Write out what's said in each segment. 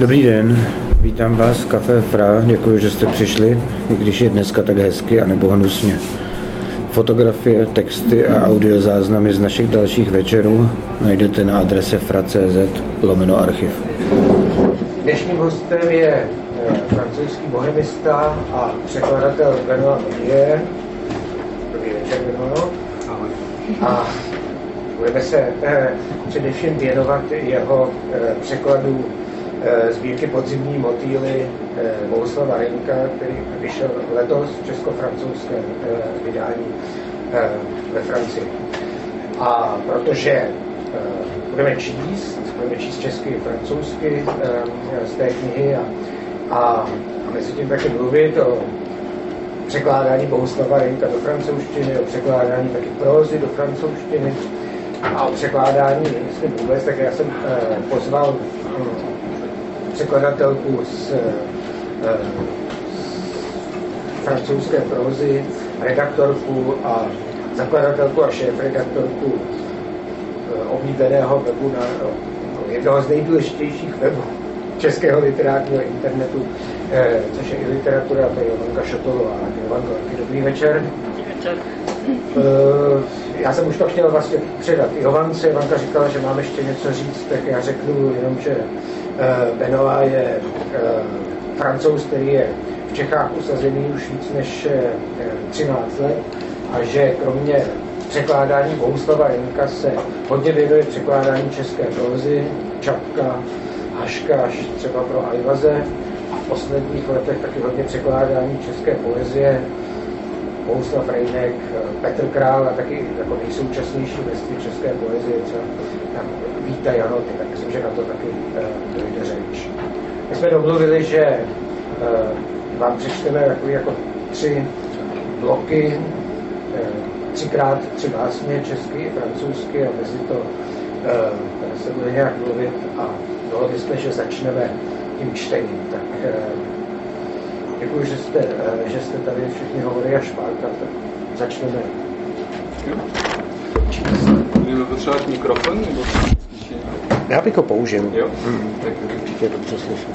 Dobrý den, vítám vás v Café Fra, děkuji, že jste přišli, i když je dneska tak hezky a nebo hnusně. Fotografie, texty a audiozáznamy z našich dalších večerů najdete na adrese fra.cz lomeno archiv. Dnešním hostem je eh, francouzský bohemista a překladatel Benoit Monier. Dobrý večer, Benoit. A budeme se eh, především věnovat jeho eh, překladu sbírky Podzimní motýly eh, Bohuslava Renka, který vyšel letos v česko-francouzském eh, vydání eh, ve Francii. A protože eh, budeme číst, budeme číst česky francouzsky eh, z té knihy a, a, mezi tím taky mluvit o překládání Bohuslava Renka do francouzštiny, o překládání taky prózy do francouzštiny a o překládání, myslím vůbec, tak já jsem eh, pozval hm, překladatelku z, eh, z francouzské prózy, redaktorku a zakladatelku a šéf-redaktorku eh, oblíbeného webu na no, jednoho z nejdůležitějších webů českého literárního internetu, eh, což je i literatura, to je Jovanka Šotolová. Jovanko, dobrý večer. večer. Já jsem už to chtěl vlastně předat Jovance. Jovanka říkala, že mám ještě něco říct, tak já řeknu jenom, že Benová je eh, francouz, který je v Čechách usazený už víc než 13 let a že kromě překládání Bohuslava Jenka se hodně věnuje překládání české prózy, Čapka, Haška až třeba pro Ajvaze a v posledních letech taky hodně překládání české poezie, Bohuslav Rejnek, Petr Král a taky jako nejsoučasnější vrstvy české poezie, třeba tam Víta Janoty, tak myslím, že na to taky uh, dojde řeč. My jsme domluvili, že uh, vám přečteme takový jako tři bloky, uh, třikrát tři básně, česky francouzsky a mezi to se bude nějak mluvit a dohodli jsme, že začneme tím čtením. Tak Děkuji, že jste, eh, že jste tady všichni hovorí až pár, tak začneme. Budeme potřebovat mikrofon? Nebo... Já bych ho použil. Jo? Hmm, Tak určitě dobře slyším.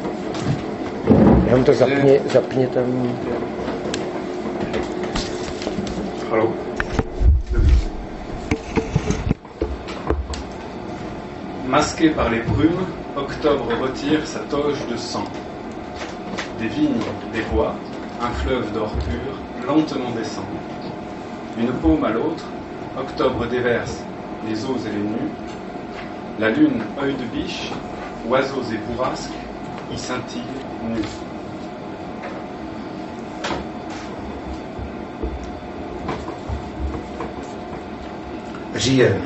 Jenom to zapni, zapni tam. Halo? Masqué par les brumes, octobre retire sa toge de sang. Des vignes, des bois, un fleuve d'or pur, lentement descend. D'une paume à l'autre, octobre déverse les os et les nus. La lune, œil de biche, oiseaux et bourrasques, y scintille nus. Říjen.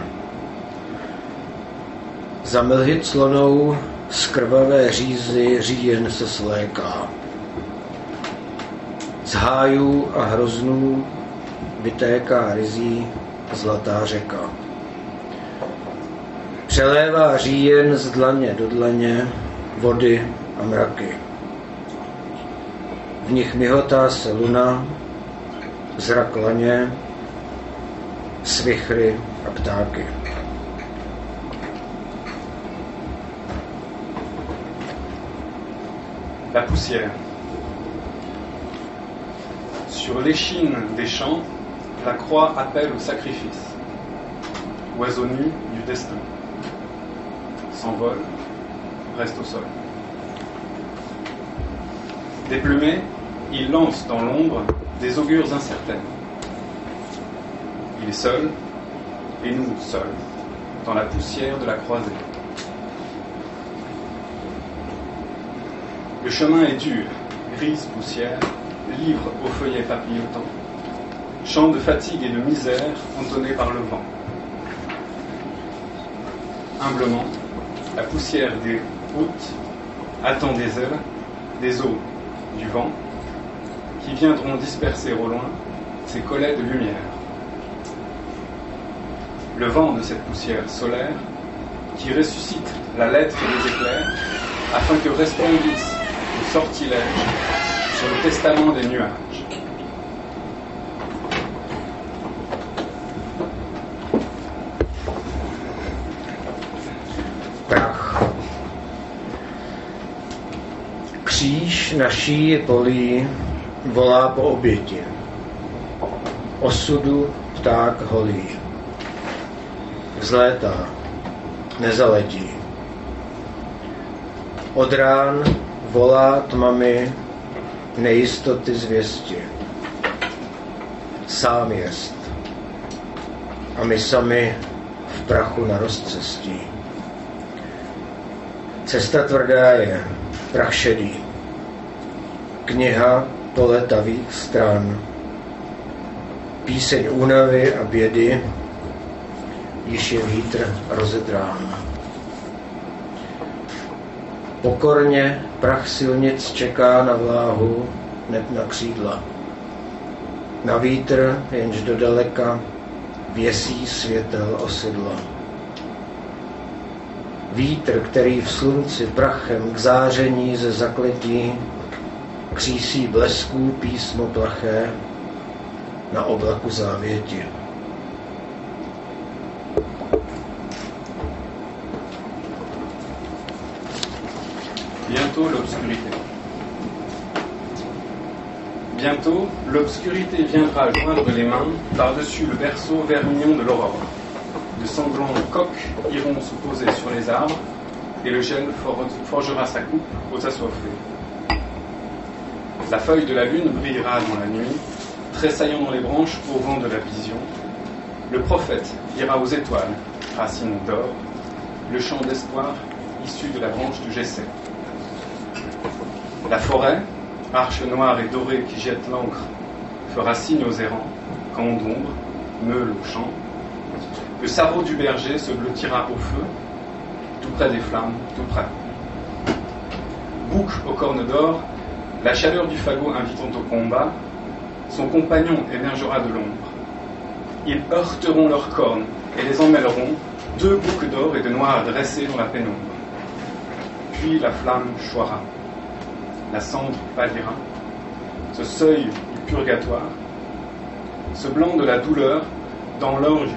Hájů a hroznů vytéká rizí zlatá řeka. Přelévá říjen z dlaně do dlaně vody a mraky. V nich myhotá se luna, zrak laně, svichry a ptáky. La poussière. Sur l'échine des champs, la croix appelle au sacrifice. Oiseau nu du destin. S'envole, reste au sol. Déplumé, il lance dans l'ombre des augures incertaines. Il est seul, et nous seuls, dans la poussière de la croisée. Le chemin est dur, grise poussière, livre aux feuillets papillotants, chant de fatigue et de misère entonné par le vent. Humblement, la poussière des routes attend des ailes, des eaux, du vent, qui viendront disperser au loin ces collets de lumière. Le vent de cette poussière solaire qui ressuscite la lettre des éclairs afin que resplendisse le sortilège sur le testament des nuages. prach. Kříž naší polí volá po oběti. Osudu pták holí. Vzlétá, nezaletí. Od rán volá tmami nejistoty zvěsti. Sám jest. A my sami v prachu na rozcestí. Cesta tvrdá je, prach šedý. Kniha poletavých stran. Píseň únavy a bědy, již je vítr rozedrán. Pokorně prach silnic čeká na vláhu, neb na křídla. Na vítr, jenž do daleka věsí světel osidla. Vítr, který v slunci prachem k záření ze zakletí křísí blesků písmo plaché na oblaku závěti. Bientôt l'obscurité. Bientôt, l'obscurité viendra joindre les mains par-dessus le berceau vermillon de l'aurore. De sanglants coqs iront se poser sur les arbres et le gel forgera sa coupe aux assoiffés. La feuille de la lune brillera dans la nuit, tressaillant dans les branches au vent de la vision. Le prophète ira aux étoiles, racines d'or, le chant d'espoir issu de la branche du Gessé. La forêt, arche noire et dorée qui jette l'encre, fera signe aux errants, camp d'ombre, meule au champ. Le sarrau du berger se blottira au feu, tout près des flammes, tout près. Bouc aux cornes d'or, la chaleur du fagot invitant au combat, son compagnon émergera de l'ombre. Ils heurteront leurs cornes et les emmêleront, deux boucs d'or et de noir dressés dans la pénombre. Puis la flamme choira la cendre pâlira, ce seuil du purgatoire, ce blanc de la douleur dans l'œil,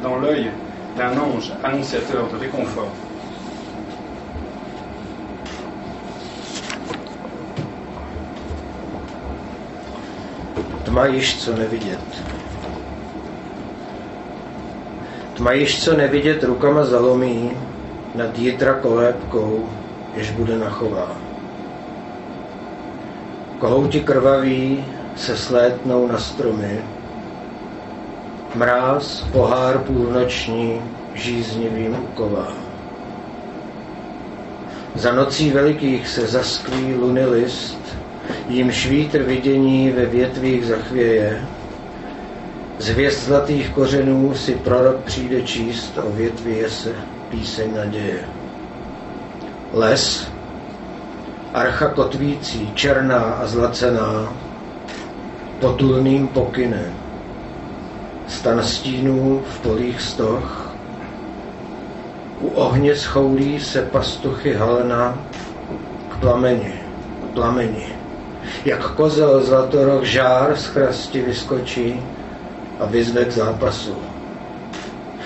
dans l'œil d'un ange annonciateur de réconfort. Tma již co nevidět. Tma co nevidět rukama zalomí nad jitra kolébkou, jež bude nachová. Kohouti krvaví se slétnou na stromy. Mráz, pohár půlnoční, žíznivým uková. Za nocí velikých se zaskví luny list, jim švítr vidění ve větvích zachvěje. Z hvězd zlatých kořenů si prorok přijde číst o větvi se píseň naděje. Les, archa kotvící, černá a zlacená, potulným pokynem. Stan stínů v polích stoch, u ohně schoulí se pastuchy halena k plameni, k plameni. Jak kozel zlatoroch žár z chrasti vyskočí a vyzve k zápasu.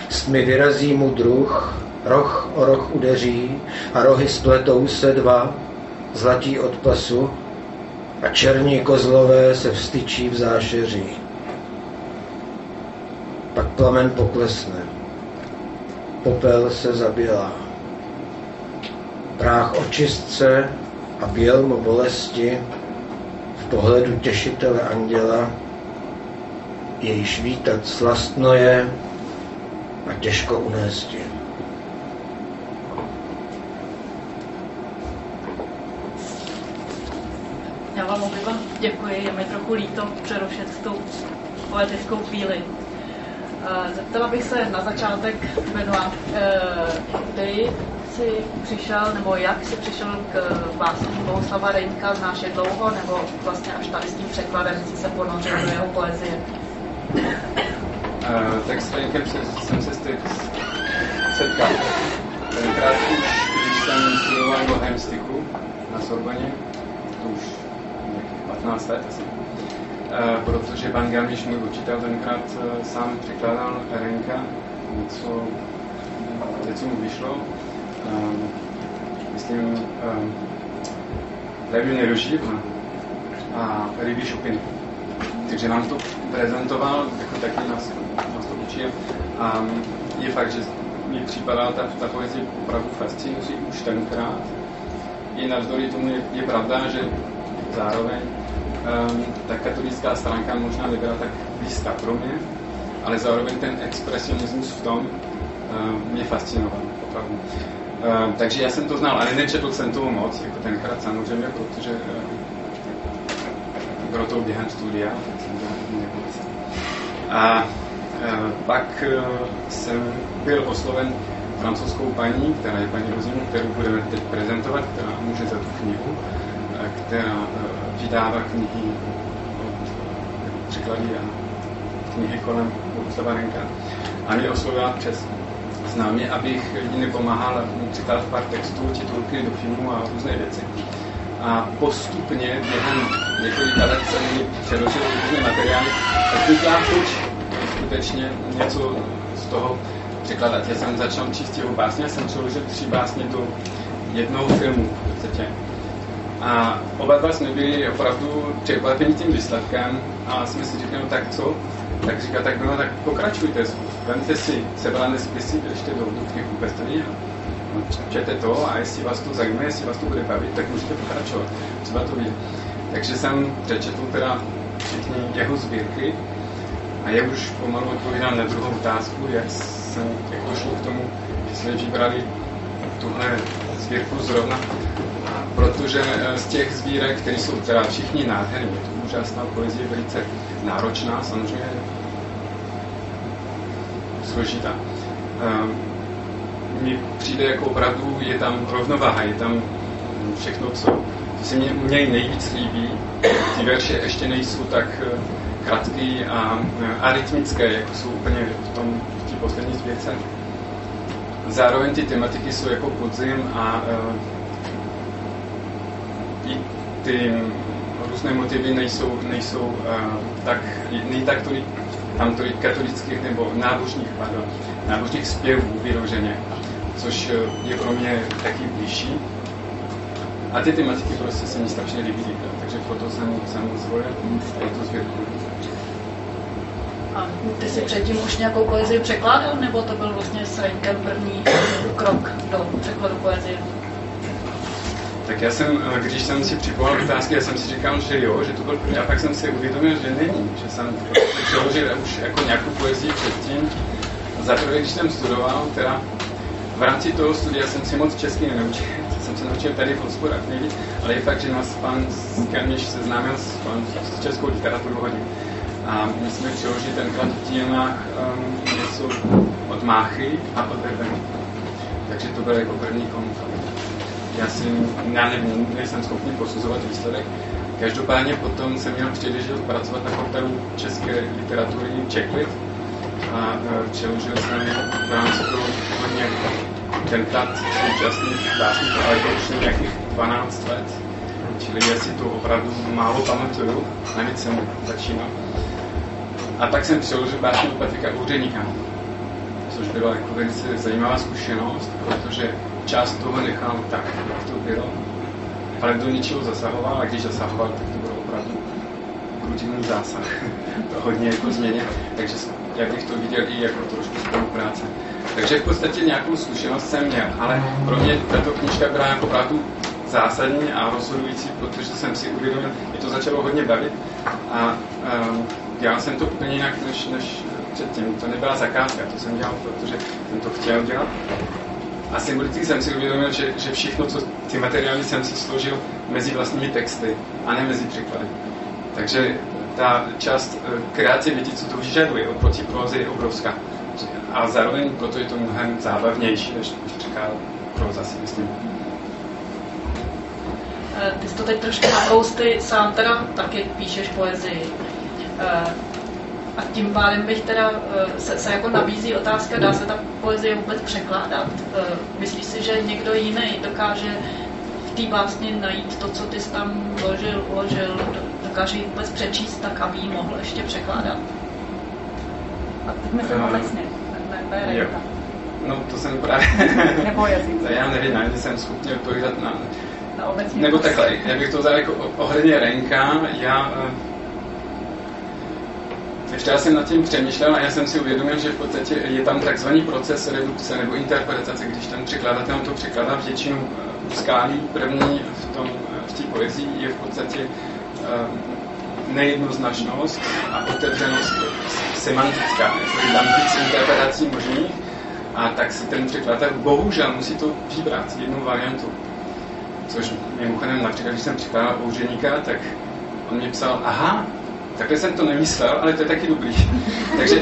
S tmy vyrazí mu druh, roh o roh udeří a rohy spletou se dva, zlatí od pasu a černí kozlové se vstyčí v zášeří. Pak plamen poklesne. Popel se zabělá. Práh očistce a bělmo bolesti v pohledu těšitele anděla jejíž vítat slastno je a těžko unést je. Já vám oběma děkuji, je mi trochu líto přerušit tu poetickou chvíli. Zeptala bych se na začátek, Benoit, kdy jsi přišel, nebo jak jsi přišel k básní Bohuslava Rejnka, znáš je dlouho, nebo vlastně až tady s tím překladem jsi se ponořil do jeho poezie? Uh, tak s Rejnkem jsem se setkal. Tenkrát už, když jsem studoval bohemistiku na Sorboně, to už 15 let asi. E, protože pan Garmiš, můj učitel, tenkrát e, sám překládal Renka, něco, něco mu vyšlo. E, myslím, La Lune et le Givre a Ruby Chopin. Takže nám to prezentoval, jako taky nás, nás to učil. A je fakt, že mi připadá ta, ta poezie opravdu fascinující už tenkrát. I navzdory tomu je, je pravda, že zároveň ta katolická stránka možná nebyla tak blízká pro mě, ale zároveň ten expresionismus v tom uh, mě fascinoval, opravdu. Uh, takže já jsem to znal, ale nečetl jsem toho moc, jako tenkrát samozřejmě, protože bylo to během studia, tak jsem A pak jsem byl osloven francouzskou paní, která je paní Rozinu, kterou budeme teď prezentovat, která může za tu knihu, která vydává knihy překlady a knihy kolem Bohuslava Renka. A mě oslovila přes známě, abych jí nepomáhal překládat pár textů, titulky do filmu a různé věci. A postupně během několika let jsem mi předložil různé materiály, tak vznikla chuť skutečně něco z toho překládat. Já jsem začal číst jeho básně, jsem přeložil tři básně do jednoho filmu v podstatě. A oba dva jsme byli opravdu překvapení tím výsledkem a jsme si říkali, no tak co? Tak říká, tak no, tak pokračujte, vemte si sebrané spisy, ještě do, knihu vůbec to není. No, čtěte to a jestli vás to zajímá, jestli vás to bude bavit, tak můžete pokračovat. Třeba to ví. Takže jsem přečetl teda všechny jeho sbírky a já už pomalu odpovídám na druhou otázku, jak, jsem, jak došlo k tomu, že jsme vybrali tuhle sbírku zrovna protože eh, z těch sbírek, které jsou teda všichni nádherní, je to úžasná poezie, velice náročná, samozřejmě složitá. Ehm, mně přijde jako opravdu, je tam rovnováha, je tam všechno, co, se mě něj nejvíc líbí. Ty verše ještě nejsou tak eh, kratký a eh, arytmické, jako jsou úplně v tom v poslední sbírce. Zároveň ty tematiky jsou jako podzim a ty různé motivy nejsou, nejsou uh, tak, není tak tolik, tam tolik katolických nebo nábožních, pardon, nábožních zpěvů vyloženě, což eh, je pro mě taky blížší. A ty tematiky prostě se mi strašně líbí, takže proto jsem, jsem zvolil tu sbírku. A ty jsi předtím už nějakou poezii překládal, nebo to byl vlastně s první krok do překladu poezie? Tak já jsem, eh, když jsem si připoval otázky, já jsem si říkal, že jo, že to byl první, a pak jsem si uvědomil, že není, že jsem přeložil už jako nějakou poezii předtím. Za prvé, když jsem studoval, teda v rámci toho studia jsem si moc česky nenaučil, jsem se naučil tady v hospodách nejvíc, ale je fakt, že nás pan Skermiš seznámil s, pan, s českou literaturu hodně. A my jsme přeložili tenkrát v dílnách um, něco od Máchy a od Berbeny. Takže to byl jako první kontakt já si, já nevím, nejsem schopný posuzovat výsledek. Každopádně potom jsem měl příležitost pracovat na portálu české literatury Checklit a přeložil jsem v rámci toho hodně tenkrát současný básník, ale to už nějakých 12 let. Čili já si to opravdu málo pamatuju, navíc jsem začínal. A tak jsem přeložil básně Patrika Úředníka, což byla jako velice zajímavá zkušenost, protože část toho nechal tak, jak to bylo, ale do ničeho zasahoval a když zasahoval, tak to bylo opravdu průdivný zásah. to hodně jako změně, takže já bych to viděl i jako trošku spolupráce. Takže v podstatě nějakou zkušenost jsem měl, ale pro mě tato knižka byla jako opravdu zásadní a rozhodující, protože jsem si uvědomil, že to začalo hodně bavit a um, dělal jsem to úplně jinak než, než předtím. To nebyla zakázka, to jsem dělal, protože jsem to chtěl dělat. A symbolicky jsem si uvědomil, že, že všechno, co ty materiály jsem si složil mezi vlastními texty a ne mezi překlady. Takže ta část eh, kreativity, co to vyžaduje oproti proze, je obrovská. A zároveň proto je to mnohem zábavnější, než překlad proza, si myslím. Eh, ty jsi to teď trošku nakous, ty sám teda taky píšeš poezii. Eh, a tím pádem bych teda, eh, se, se jako nabízí otázka, dá se ta poezie vůbec překládat? Eh, myslíš si, že někdo jiný dokáže v té básni najít to, co ty jsi tam uložil, uložil, dokáže ji vůbec přečíst tak, aby ji mohl ještě překládat? A teď myslím uh, obecně, ne, ne, No, to jsem právě... Nebo jazyk. já nevím, ani jsem schopný odpovídat na... na obecní Nebo takhle, já bych to vzal jako ohledně Renka, já ještě já jsem nad tím přemýšlel a já jsem si uvědomil, že v podstatě je tam takzvaný proces redukce nebo interpretace, když ten překladatel to překládá většinu skálí. První v, tom, v té poezii je v podstatě nejednoznačnost a otevřenost semantická. Je tam víc interpretací možných a tak si ten překladatel bohužel musí to vybrat, jednu variantu. Což mimochodem například, když jsem překládal Ouřeníka, tak on mi psal, aha, takhle jsem to nemyslel, ale to je taky dobrý. Takže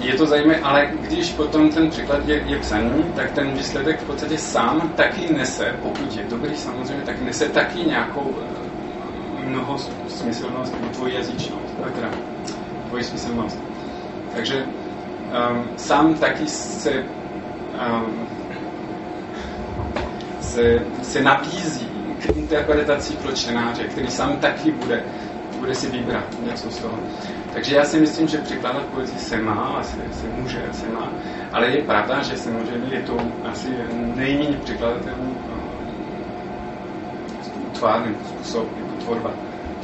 je to zajímavé, ale když potom ten překlad je, je psaný, tak ten výsledek v podstatě sám taky nese, pokud je dobrý samozřejmě, tak nese taky nějakou eh, mnoho smyslnost, dvojjazyčnost, teda dvojsmyslnost. Takže um, sám taky se, um, se, se nabízí k interpretaci pro čtenáře, který sám taky bude bude si vybrat něco z toho. Takže já si myslím, že překládat poezii se má, asi se může, se má, ale je pravda, že samozřejmě je to asi nejméně překladatelný tvár nebo způsob jako tvorba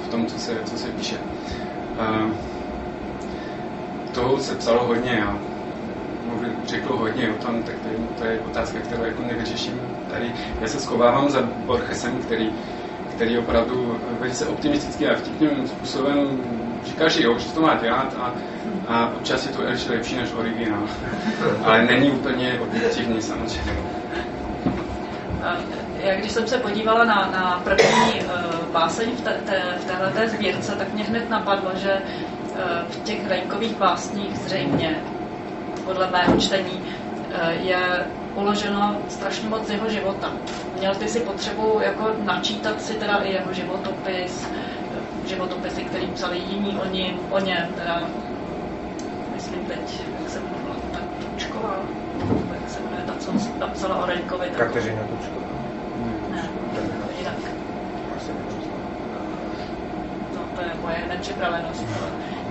v tom, co se, co se píše. Uh, toho se psalo hodně a mluvil, řekl hodně o tom, tak to je, to je otázka, kterou jako nevyřeším tady. Já se schovávám za Borgesem, který který opravdu velice optimistický a vtipným způsobem říká, že jo, že to má dělat a, a občas je to ještě lepší než originál. Ale není úplně objektivní samozřejmě. Já když jsem se podívala na, na první uh, báseň v, te, te, v téhle sbírce, tak mě hned napadlo, že uh, v těch Rejnkových básních zřejmě, podle mého čtení, uh, je uloženo strašně moc z jeho života. Měl ty si potřebu jako načítat si teda i jeho životopis, životopisy, který psali jiní o, ní, o něm, teda myslím teď, jak se jmenovala, ta Tučková, jak se jmenuje ta, co napsala o Reňkovi. Kateřina Tučková. Ne, jinak. No, to je moje nepřipravenost.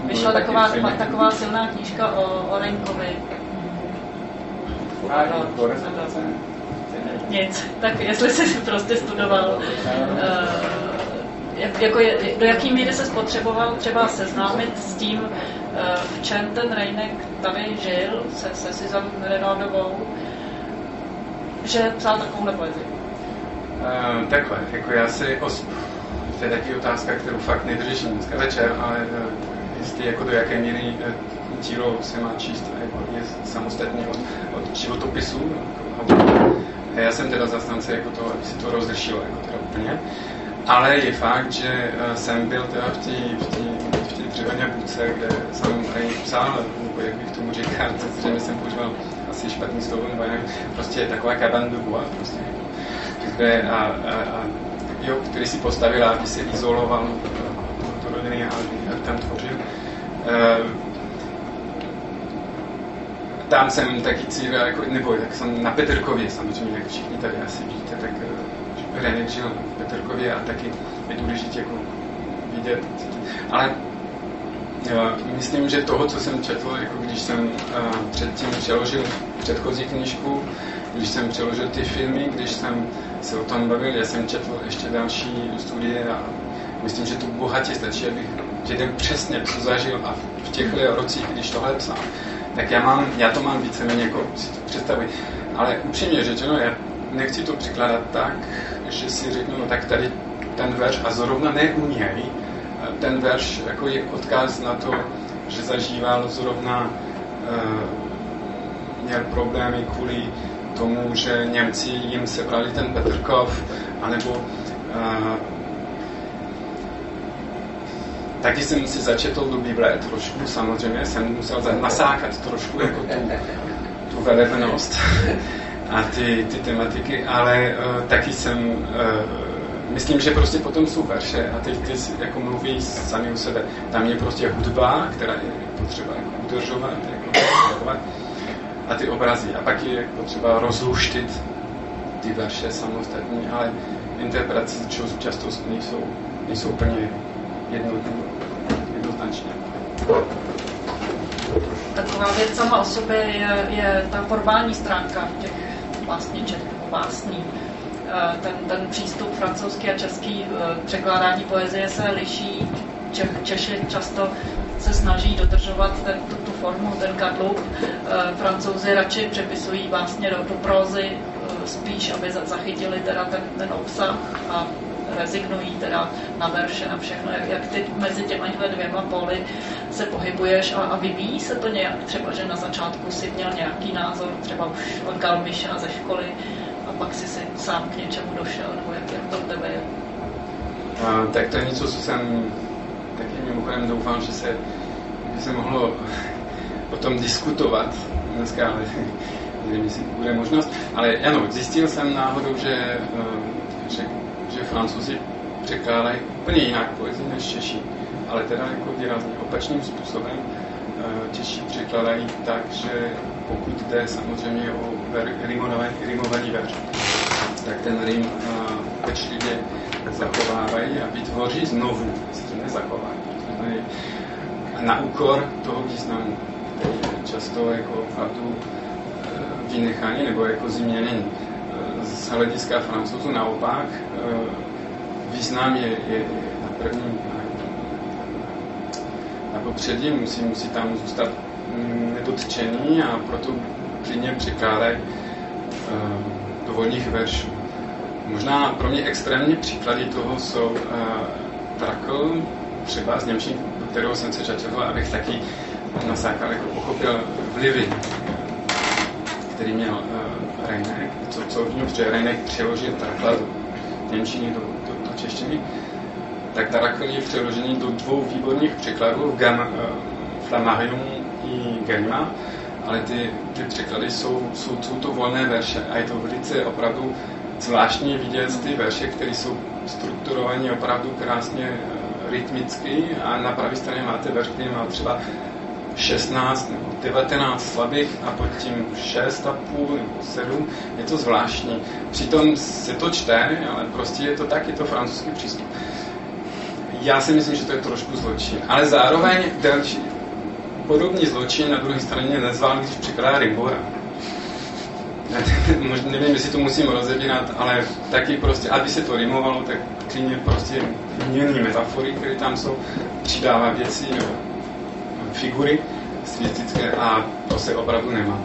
Vyšla taková, taková silná knížka o, o nic. Tak jestli jsi prostě studoval, jak, jako je, do jaký míry se spotřeboval třeba seznámit s tím, uh, v čem ten Rejnek tady žil se, se Sizan Renaldovou, že psal takovou poezii. Uh, takhle, jako já si os... to je taky otázka, kterou fakt nevyřeším dneska večer, ale jestli jako do jaké míry dílo se má číst jako je samostatně od, od životopisu. A já jsem teda zastánce jako to, aby si to rozlišilo jako teda úplně. Ale je fakt, že eh, jsem byl teda v té v v dřevěné buce, kde jsem tady psal, nebo jak bych tomu říkal, zřejmě jsem používal asi špatný slovo, nebo jak, prostě taková cabane de bois, prostě, kde a, a, a, jo, který si postavil, aby se izoloval do rodiny a aby tam tvořil. Uh, tam jsem taky cíl, jako, nebo tak jsem na Petrkově samozřejmě, jak všichni tady asi víte, tak eh, Renek žil v Petrkově a taky je důležité jako vidět. Ale myslím, že toho, co jsem četl, jako když jsem uh, předtím přeložil předchozí knížku, když jsem přeložil ty filmy, když jsem se o tom bavil, já jsem četl ještě další studie a myslím, že to bohatě stačí, abych věděl přesně, co zažil a v těch rocích, když tohle psal tak já, mám, já to mám víceméně jako si to představuji. Ale upřímně řečeno, já nechci to překládat tak, že si řeknu, no tak tady ten verš a zrovna ne u něj, ten verš jako je odkaz na to, že zažíval zrovna uh, měl problémy kvůli tomu, že Němci jim sebrali ten Petrkov, anebo uh, taky jsem si začetl do Bible trošku, samozřejmě jsem musel nasákat trošku jako tu, tu velebnost a ty, ty tematiky, ale uh, taky jsem, uh, myslím, že prostě potom jsou verše a teď ty jako mluví sami u sebe. Tam je prostě hudba, která je potřeba jako udržovat, jako a ty obrazy. A pak je potřeba rozluštit ty verše samostatní, ale interpretace často nejsou, nejsou úplně jednoznačně. Taková věc sama o sobě je, je ta formální stránka těch básniček nebo básní. ten, ten přístup francouzský a český překládání poezie se liší. Češi často se snaží dodržovat ten, tu, tu formu, ten kadlub. Francouzi radši přepisují vlastně do, do prózy spíš, aby zachytili teda ten, ten obsah a rezignují teda na verše, na všechno, jak, jak ty mezi těmi dvěma poli se pohybuješ a, a vyvíjí se to nějak třeba, že na začátku si měl nějaký názor, třeba už od Galmiša ze školy a pak si si sám k něčemu došel, nebo jak, jak to tebe je? A, tak to je něco, co jsem taky mimochodem doufám, že se, by se mohlo o tom diskutovat dneska, ale nevím, jestli bude možnost. Ale ano, zjistil jsem náhodou, že, eh, že že francouzi překládají úplně jinak poezii než Češi, ale teda jako výrazně opačným způsobem. Eh, Češi překládají tak, že pokud jde samozřejmě o rimovaný verš, tak ten rim eh, pečlivě zachovávají a vytvoří znovu, se nezachovají. Na úkor toho významu, který je často jako opravdu eh, vynechaný nebo jako změněný z hlediska francouzů naopak význam je, je na prvním na popředí, musí, musí tam zůstat nedotčený a proto klidně překládají uh, do volných veršů. Možná pro mě extrémní příklady toho jsou uh, Trakl, třeba z Němčiny, kterého jsem se začal, abych taky nasákal, jako pochopil vlivy, který měl uh, Reinek, co, co v něm, protože Reinek přeložil Trakla do Němčiny do, češtiny, tak Tarakl je přeložený do dvou výborných překladů, Gam, uh, Flammarion i Germa, ale ty, ty překlady jsou, jsou, jsou to volné verše a je to velice opravdu zvláštní vidět ty verše, které jsou strukturované opravdu krásně uh, rytmicky a na pravé straně máte verš, který má třeba 16 nebo 19 slabých a pod tím 6,5 nebo 7, je to zvláštní. Přitom se to čte, ale prostě je to tak, je to francouzský přístup. Já si myslím, že to je trošku zločin. Ale zároveň další, podobný zločin na druhé straně nezval, když překládá Rimbora. Možná nevím, jestli to musím rozebírat, ale taky prostě, aby se to rimovalo, tak klidně prostě mění metafory, které tam jsou, přidává věci, nebo figury stylistické a to se opravdu nemá.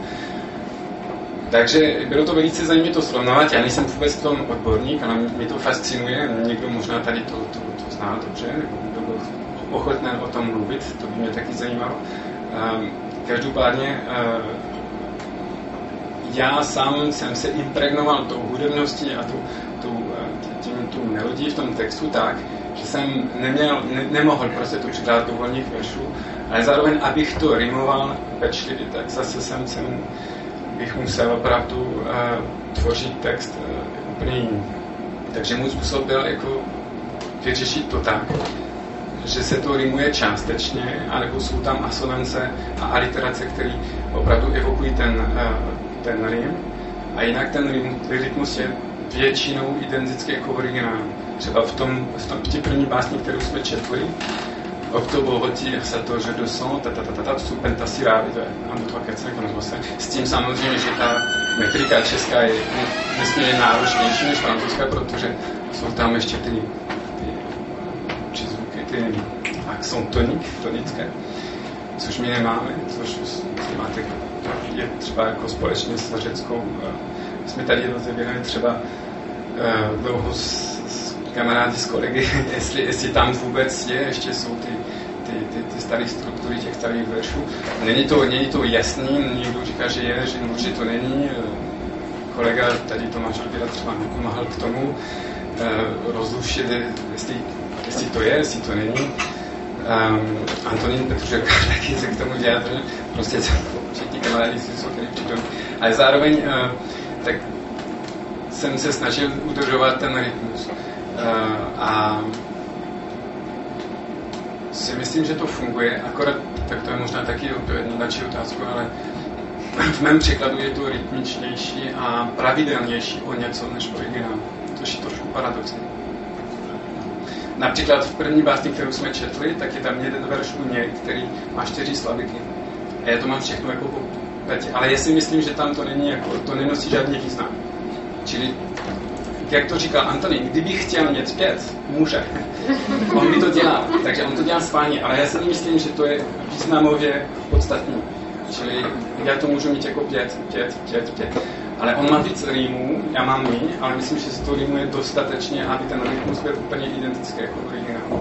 Takže bylo to velice zajímavé to srovnávat. Já nejsem vůbec v tom odborník, ale mě to fascinuje. Někdo možná tady to, to, to zná dobře, nebo kdo byl ochoten o tom mluvit, to by mě taky zajímalo. Um, každopádně uh, já sám jsem se impregnoval tou hudebností a tu, tu, eh, tím, tu melodii v tom textu tak, že jsem neměl, ne, nemohl prostě to přidát do volných veršů, ale zároveň, abych to rimoval pečlivě, tak zase jsem, jsem bych musel opravdu uh, tvořit text uh, úplně jiný. Takže můj způsob byl jako vyřešit to tak, že se to rimuje částečně, anebo jsou tam asonance a aliterace, které opravdu evokují ten, uh, ten rim. A jinak ten rytmus je většinou identický jako v originálu. Třeba v tom, v tom té první básni, kterou jsme četli, Octobre retire sa toge de sang, ta, ta, ta, ta, ta, to jsou je 1, 2, 3, 4, 5, 8. S tím samozřejmě, že ta metrika česká je nesmírně náročnější než francouzská, protože jsou tam ještě ty, ty přizvuky, ty accent tonik, tonické, což my nemáme, což máte je třeba jako společně s řeckou. Jsme tady rozebírali třeba uh, dlouho s, s kamarády, s kolegy, jestli, jestli tam vůbec je, ještě jsou ty, ty, ty, ty staré struktury těch starých veršů. Není to, není to jasný, někdo říká, že je, že určitě to není. Kolega tady Tomáš Albira třeba pomáhal k tomu uh, rozlušit, jestli, jestli to je, jestli to není. Um, Antonín Petrušek taky se k tomu vyjádřil, prostě všichni kamarádi jsou tady přitom. Ale zároveň uh, tak jsem se snažil udržovat ten rytmus. Uh, a si myslím, že to funguje, akorát, tak to je možná taky odpověď na další otázku, ale v mém překladu je to rytmičnější a pravidelnější o něco než originál, což je trošku paradoxní. Například v první básni, kterou jsme četli, tak je tam jeden verš u něj, který má čtyři slabiky. A já to mám všechno jako po pěti. Ale já si myslím, že tam to není jako, to nenosí žádný význam. Čili jak to říkal Antony, kdyby chtěl mít pět, může. On mi to dělá, takže on to dělá schválně, ale já si nemyslím, že to je významově podstatný. Čili já to můžu mít jako pět, pět, pět, pět. Ale on má víc rýmů, já mám míň, ale myslím, že se to rýmuje dostatečně, aby ten rytmus byl úplně identický jako originál.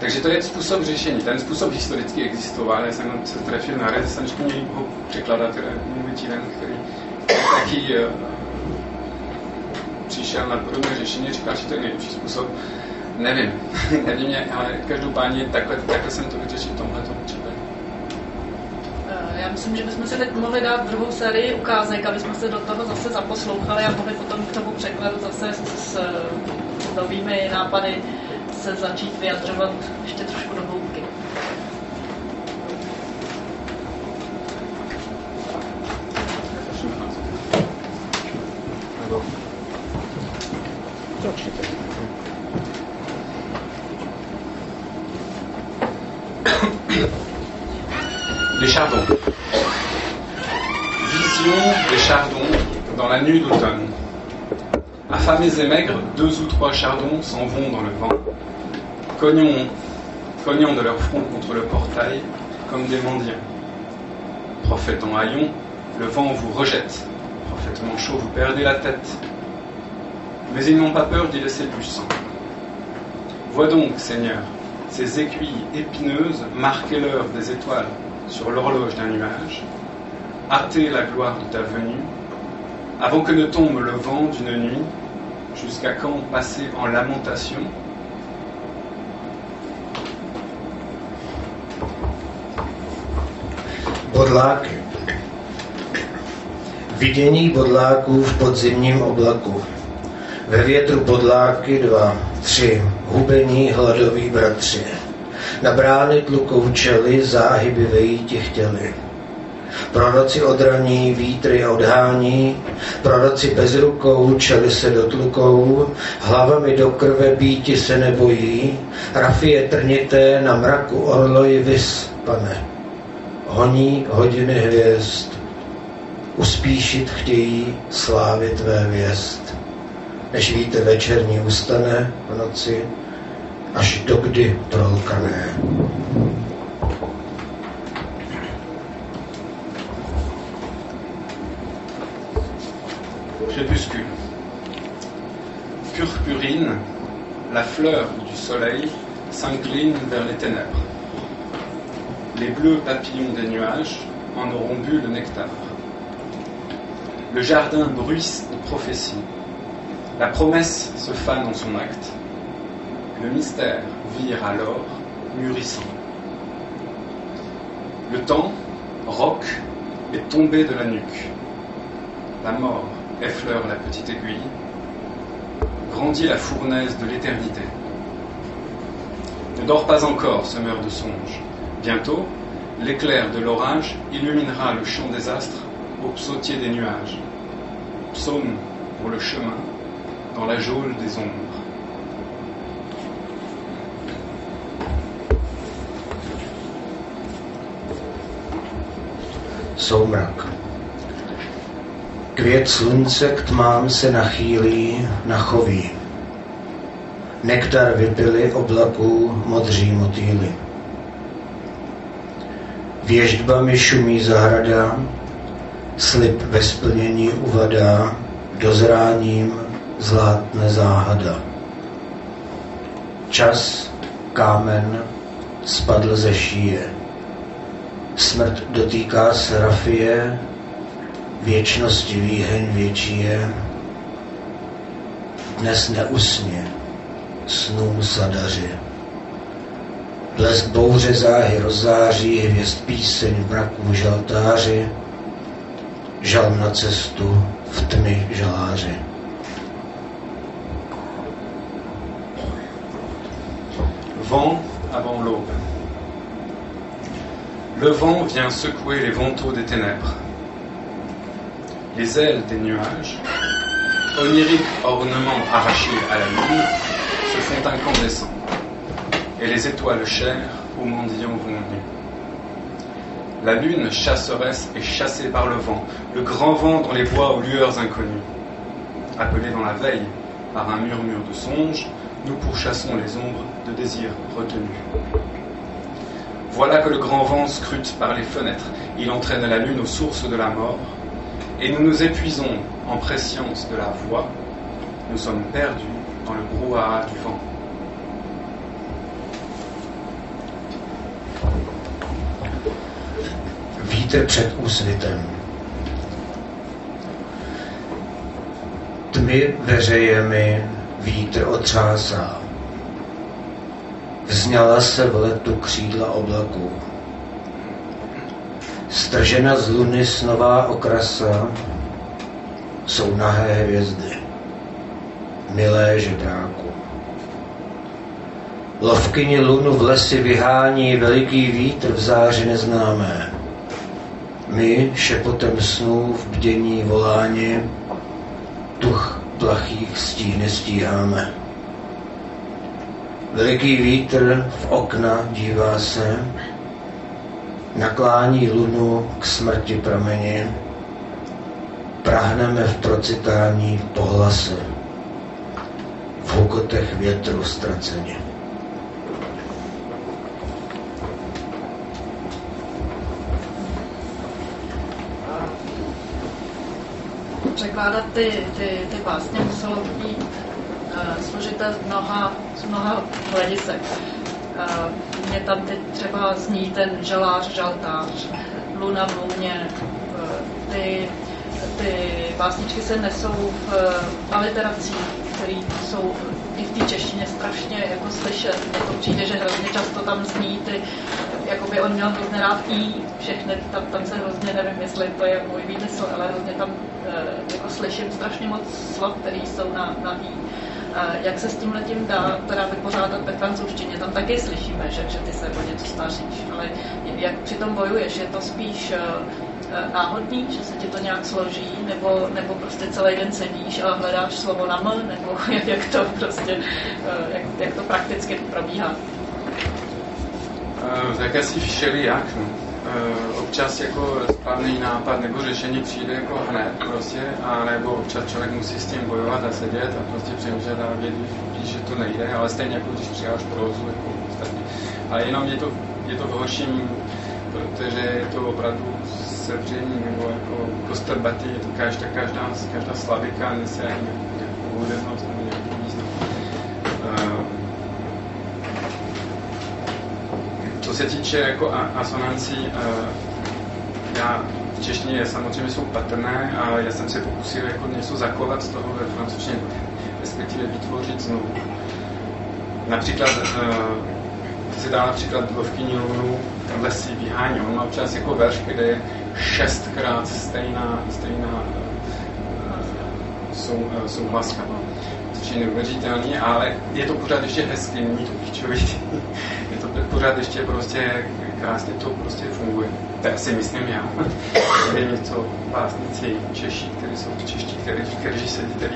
Takže to je způsob řešení. Ten způsob historicky existoval. Já jsem se trefil na renesančního překladatele minulý týden, který taky uh, přišel na podobné řešení, říkal, že to je nejlepší způsob. Nevím, nevím, ale každopádně takhle, takhle jsem to vyřešil v tomhle případě. Eh, já myslím, že bychom si teď mohli dát druhou sérii ukázek, aby jsme se do toho zase zaposlouchali a mohli potom k tomu překladu zase s, s, s novými nápady se začít vyjadřovat ještě trošku do chardons. Vision des chardons dans la nuit d'automne. Affamés et maigres, deux ou trois chardons s'en vont dans le vent, cognant, cognant de leur front contre le portail comme des mendiants. Prophète en haillons, le vent vous rejette. Prophète manchot, vous perdez la tête. Mais ils n'ont pas peur d'y laisser du sang. Vois donc, Seigneur, ces aiguilles épineuses marquer l'heure des étoiles sur l'horloge d'un nuage, hâter la gloire de ta venue, avant que ne tombe le vent d'une nuit, jusqu'à quand passer en lamentation Bodláky. Vidění bodláků v podzimním oblaku. Ve větru bodláky dva, tři, hubení hladoví bratři. Na brány tlukou čely, záhyby vejíti chtěli. Proroci odraní, vítry odhání, proroci bez rukou, čeli se dotlukou, hlavami do krve býti se nebojí, rafie trnité na mraku orloji vys, pane. Honí hodiny hvězd, uspíšit chtějí slávy tvé věst. Než víte večerní ustane v noci, prolkané. Crépuscule. Purpurine, la fleur du soleil s'incline vers les ténèbres. Les bleus papillons des nuages en auront bu le nectar. Le jardin bruisse de prophéties. La promesse se fane en son acte. Le mystère vire alors, mûrissant. Le temps, roc, est tombé de la nuque. La mort effleure la petite aiguille. Grandit la fournaise de l'éternité. Ne dors pas encore, semeur de songes. Bientôt, l'éclair de l'orage illuminera le champ des astres au psautier des nuages. Psaume pour le chemin dans la geôle des ombres. Soumrak. Květ slunce k tmám se nachýlí, nachoví. Nektar vypili oblaků modří motýly. Věždbami šumí zahrada, slib ve splnění uvadá, dozráním zlátne záhada. Čas, kámen, spadl ze šíje. Smrt dotýká se rafie, věčnosti výheň větší je. Dnes neusně, snům zadaři. Blesk bouře záhy rozzáří, hvězd píseň v mraku žaltáři, žal na cestu v tmy žaláři. Vent avant l'aube. Le vent vient secouer les vantaux des ténèbres. Les ailes des nuages, oniriques ornements arrachés à la lune, se font incandescents, et les étoiles chères aux mendiants vont nus. La lune chasseresse est chassée par le vent, le grand vent dans les bois aux lueurs inconnues. Appelé dans la veille, Par un murmure de songe, nous pourchassons les ombres de désirs retenus. Voilà que le grand vent scrute par les fenêtres. Il entraîne la lune aux sources de la mort. Et nous nous épuisons en prescience de la voix. Nous sommes perdus dans le brouhaha du vent. Před úsvitem. Veřejemi. Vzňala se v letu křídla oblaků. Stržena z luny snová okrasa jsou nahé hvězdy, milé žebráku. Lovkyni lunu v lesi vyhání veliký vítr v záři neznámé. My šepotem snů v bdění volání tuch plachých stíny stíháme. Veliký vítr v okna dívá se, naklání lunu k smrti prameni, prahneme v procitání pohlase, v hukotech větru ztraceně. Překládat ty, ty, ty básně muselo být složité z mnoha, z mnoha hledisek. Uh, mě tam teď třeba zní ten žalář, žaltář, luna v luně, uh, ty, ty básničky se nesou v uh, aliterací, které jsou i v té češtině strašně jako slyšet. Mně to přijde, že hrozně často tam zní ty, jakoby on měl hrozně rád i všechny, tam, tam se hrozně, nevím, jestli to je můj výmysl, ale hrozně tam jako slyším strašně moc slov, které jsou na, na i. Jak se s tím letím dá teda vypořádat ve francouzštině? Tam taky slyšíme, že, že ty se o něco snažíš, ale jak při tom bojuješ? Je to spíš náhodný, že se ti to nějak složí, nebo, nebo prostě celý den sedíš a hledáš slovo na m, nebo jak, jak to prostě, jak, jak to prakticky probíhá? Tak asi všelijak. No. Uh, občas jako spadný nápad nebo řešení přijde jako hned prostě, a nebo občas člověk musí s tím bojovat a sedět a prostě přemýšlet a vědět, ví, že to nejde, ale stejně jako když přijáš prozu, jako ostatně. Ale jenom je to, je to v horším, protože je to opravdu sevření nebo jako kostrbatý, je to každá, každá, každá slavika nese nějakou hudebnost nebo nějaký význam. Uh, co se týče jako asonancí, já v češtině samozřejmě jsou patrné a já jsem se pokusil jako něco zachovat z toho ve francouzštině, respektive vytvořit znovu. Například ty si dá například Lovkyní lunu lesy vyhání. On má občas jako verš, kde je šestkrát stejná, stejná sou, souhlaska. Což je neuvěřitelný, ale je to pořád ještě hezký, není to to pořád ještě prostě krásně to prostě funguje. To si myslím já. je něco básnici Češi, kteří jsou čeští, kteří, kteří se tady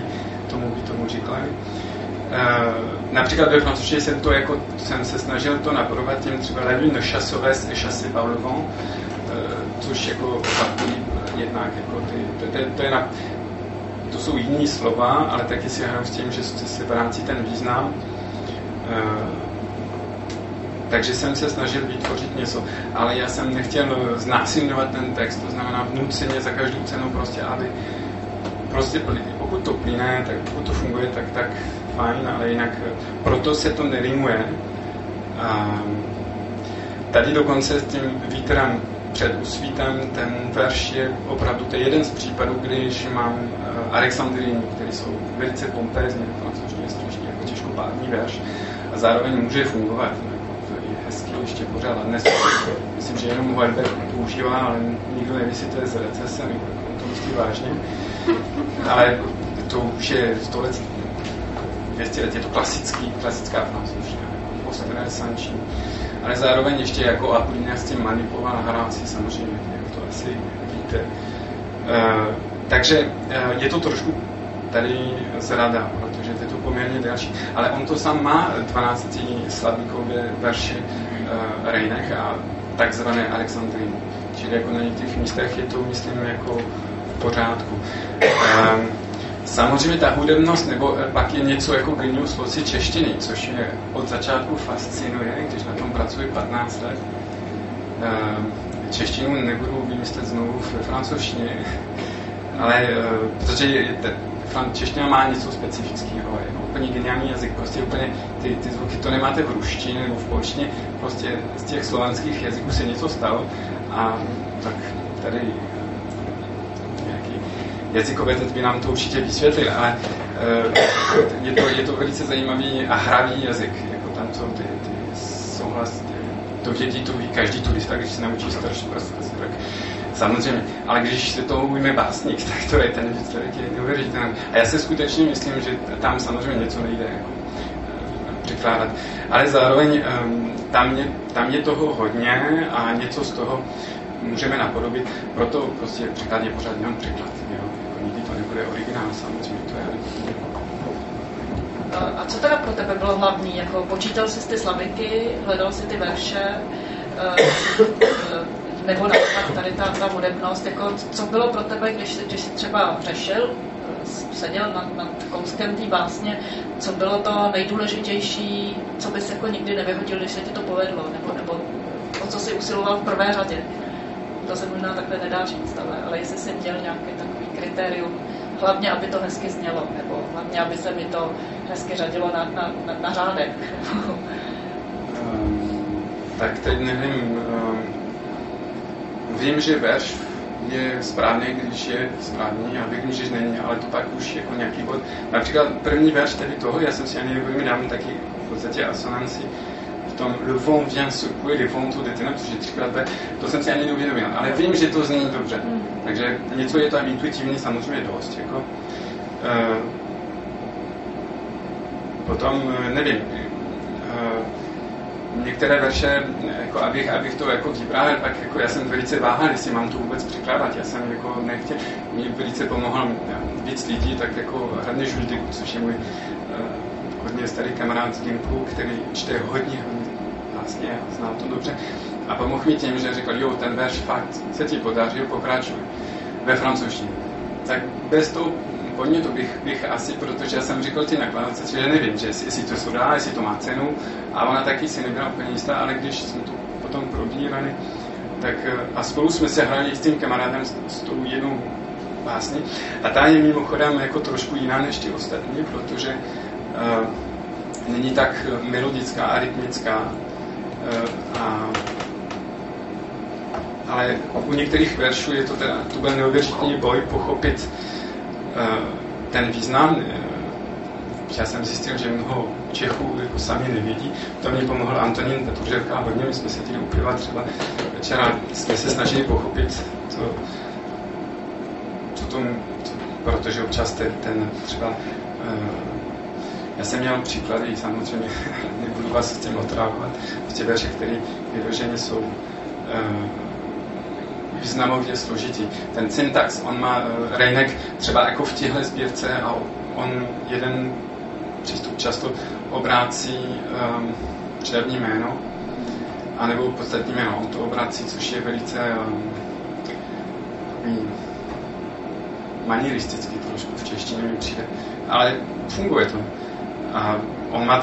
tomu by tomu říkali. Uh, například ve francouzštině jsem to jako, jsem se snažil to napodobovat tím třeba la lune chassovesse et chassé par le uh, což jako opakují jednak jako ty, to, to, to, je na, to jsou jiný slova, ale taky si hraju s tím, že se vrací ten význam. Uh, takže jsem se snažil vytvořit něco, ale já jsem nechtěl znásilňovat ten text, to znamená vnuceně za každou cenu prostě, aby prostě pokud to plyne, tak pokud to funguje, tak, tak fajn, ale jinak proto se to nerimuje. A tady dokonce s tím vítrem před usvítem ten verš je opravdu, to je jeden z případů, když mám uh, Alexandrinu, který jsou velice pompézní, francouzštině strašně jako těžkopádný verš a zároveň může fungovat. Hezký ještě pořád. Dnes myslím, že jenom Herbert používá, ale nikdo neví, jestli to je z recese, nebo to myslí vážně. Ale to už je 100 let, 200 let, je to klasický, klasická francouzština, postresanční. Ale zároveň ještě jako Apollinaire s tím manipuloval hrál si samozřejmě, jak to asi víte. Uh, takže uh, je to trošku tady zrada, protože je to poměrně delší. Ale on to sám má 12 slavíkové verše uh, Rejnek a takzvané Alexandriny. Čili jako na některých místech je to, myslím, jako v pořádku. Um, Samozřejmě ta hudebnost, nebo pak je něco jako genius loci češtiny, což mě od začátku fascinuje, když na tom pracuji 15 let. Ehm, češtinu nebudu vymyslet znovu ve francouzštině, ale protože čeština má něco specifického, je úplně geniální jazyk, prostě úplně ty, ty zvuky, to nemáte v ruštině nebo v polštině, prostě z těch slovanských jazyků se něco stalo a tak tady nějaký jazykové by nám to určitě vysvětlil, ale uh, je, to, je to velice zajímavý a hravý jazyk, jako tam jsou ty, ty souhlas, to vědí, ví každý turista, když se naučí starší prostě, tak Samozřejmě, ale když se toho ujme básník, tak to je ten výsledek je neuvěřitelný. A já si skutečně myslím, že tam samozřejmě něco nejde jako, eh, překládat. Ale zároveň um, tam, je, tam je toho hodně a něco z toho můžeme napodobit. Proto prostě překlad je pořád jenom překlad. Jo? Jako nikdy to nebude originál, samozřejmě to je. A co teda pro tebe bylo hlavní? Jako počítal jsi ty slaviky, hledal si ty verše, uh, nebo naopak tady ta, ta hudebnost, jako co bylo pro tebe, když, když jsi třeba řešil, seděl nad, nad kouskem té básně, co bylo to nejdůležitější, co bys jako nikdy nevyhodil, když se ti to povedlo, nebo, nebo o co jsi usiloval v prvé řadě. To se možná takhle nedá říct, ale, ale jestli jsi měl nějaký takový kritérium, hlavně, aby to hezky znělo, nebo hlavně, aby se mi to hezky řadilo na, na, na, na řádek. um, tak teď nevím, um, vím, že verš je správný, když je správný a vím, že není, ale to pak už jako nějaký bod. Například první verš tady toho, já jsem si ani dám taky v podstatě asonanci v tom le vent vient secouer les vents autour de ténèbres, je třikrát B, to jsem si ani neuvědomil, ale vím, že to zní dobře. Hmm. Takže něco je tam intuitivní samozřejmě dost. Jako. Uh, potom, eh, nevím, uh, některé verše, jako abych, abych to jako vyprávěl, tak jako já jsem velice váhal, jestli mám to vůbec překládat. Já jsem jako nechtěl, mi velice pomohl víc lidí, tak jako hlavně Žuldiku, což je můj uh, hodně starý kamarád z Gimpu, který čte hodně, hodně vlastně, znám to dobře. A pomohl mi tím, že řekl, jo, ten verš fakt se ti podařil, pokračuj ve francouzštině. Tak bez toho to bych, bych asi, protože já jsem říkal ty nakladatelce, že nevím, že jestli, jestli to se dá, jestli to má cenu, a ona taky si nebyla úplně jistá, ale když jsme to potom probírali, tak eh, a spolu jsme se hráli s tím kamarádem s, s tou jednou básní. A ta je mimochodem jako trošku jiná než ty ostatní, protože uh, není tak melodická a rytmická. Uh, a, ale u některých veršů je to teda, to byl neuvěřitelný boj pochopit ten význam, eh, já jsem zjistil, že mnoho Čechů jako sami nevědí. To mě pomohl Antonín Petruževka a hodně my jsme se tím upiva třeba večera jsme se snažili pochopit to, co tom, to, protože občas ten, ten třeba uh, já jsem měl příklady, samozřejmě nebudu vás s tím otrávovat, prostě verše, které vyloženě jsou významově složitý. Ten syntax, on má, uh, Reinek třeba jako v těchto sbírce a on jeden přístup často obrácí um, černí jméno, anebo podstatní jméno. On to obrací, což je velice um, manieristický trošku v češtině mi přijde. Ale funguje to. A on má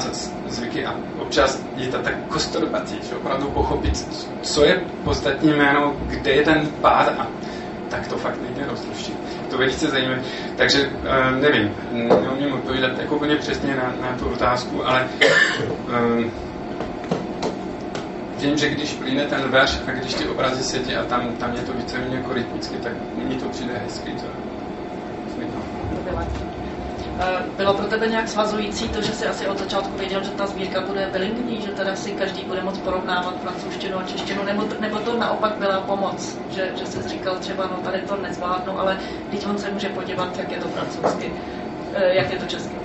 zvyky a občas je to tak kostorbatý, že opravdu pochopit, co je podstatní jméno, kde je ten pád a tak to fakt nejde rozluštit. To velice zajímavé. Takže uh, nevím, neumím odpovídat jako úplně přesně na, na tu otázku, ale uh, vím, že když plyne ten verš a když ty obrazy sedí a tam, tam je to víceméně jako rytmicky, tak mi to přijde hezky. To, to Eh, bylo pro tebe nějak svazující to, že jsi asi od začátku věděl, že ta sbírka bude bilingní, že teda si každý bude moct porovnávat francouzštinu a češtinu, nebo, nebo to naopak byla pomoc, že, že jsi říkal třeba, no tady to nezvládnu, ale teď on se může podívat, jak je to francouzsky, eh, jak je to česky.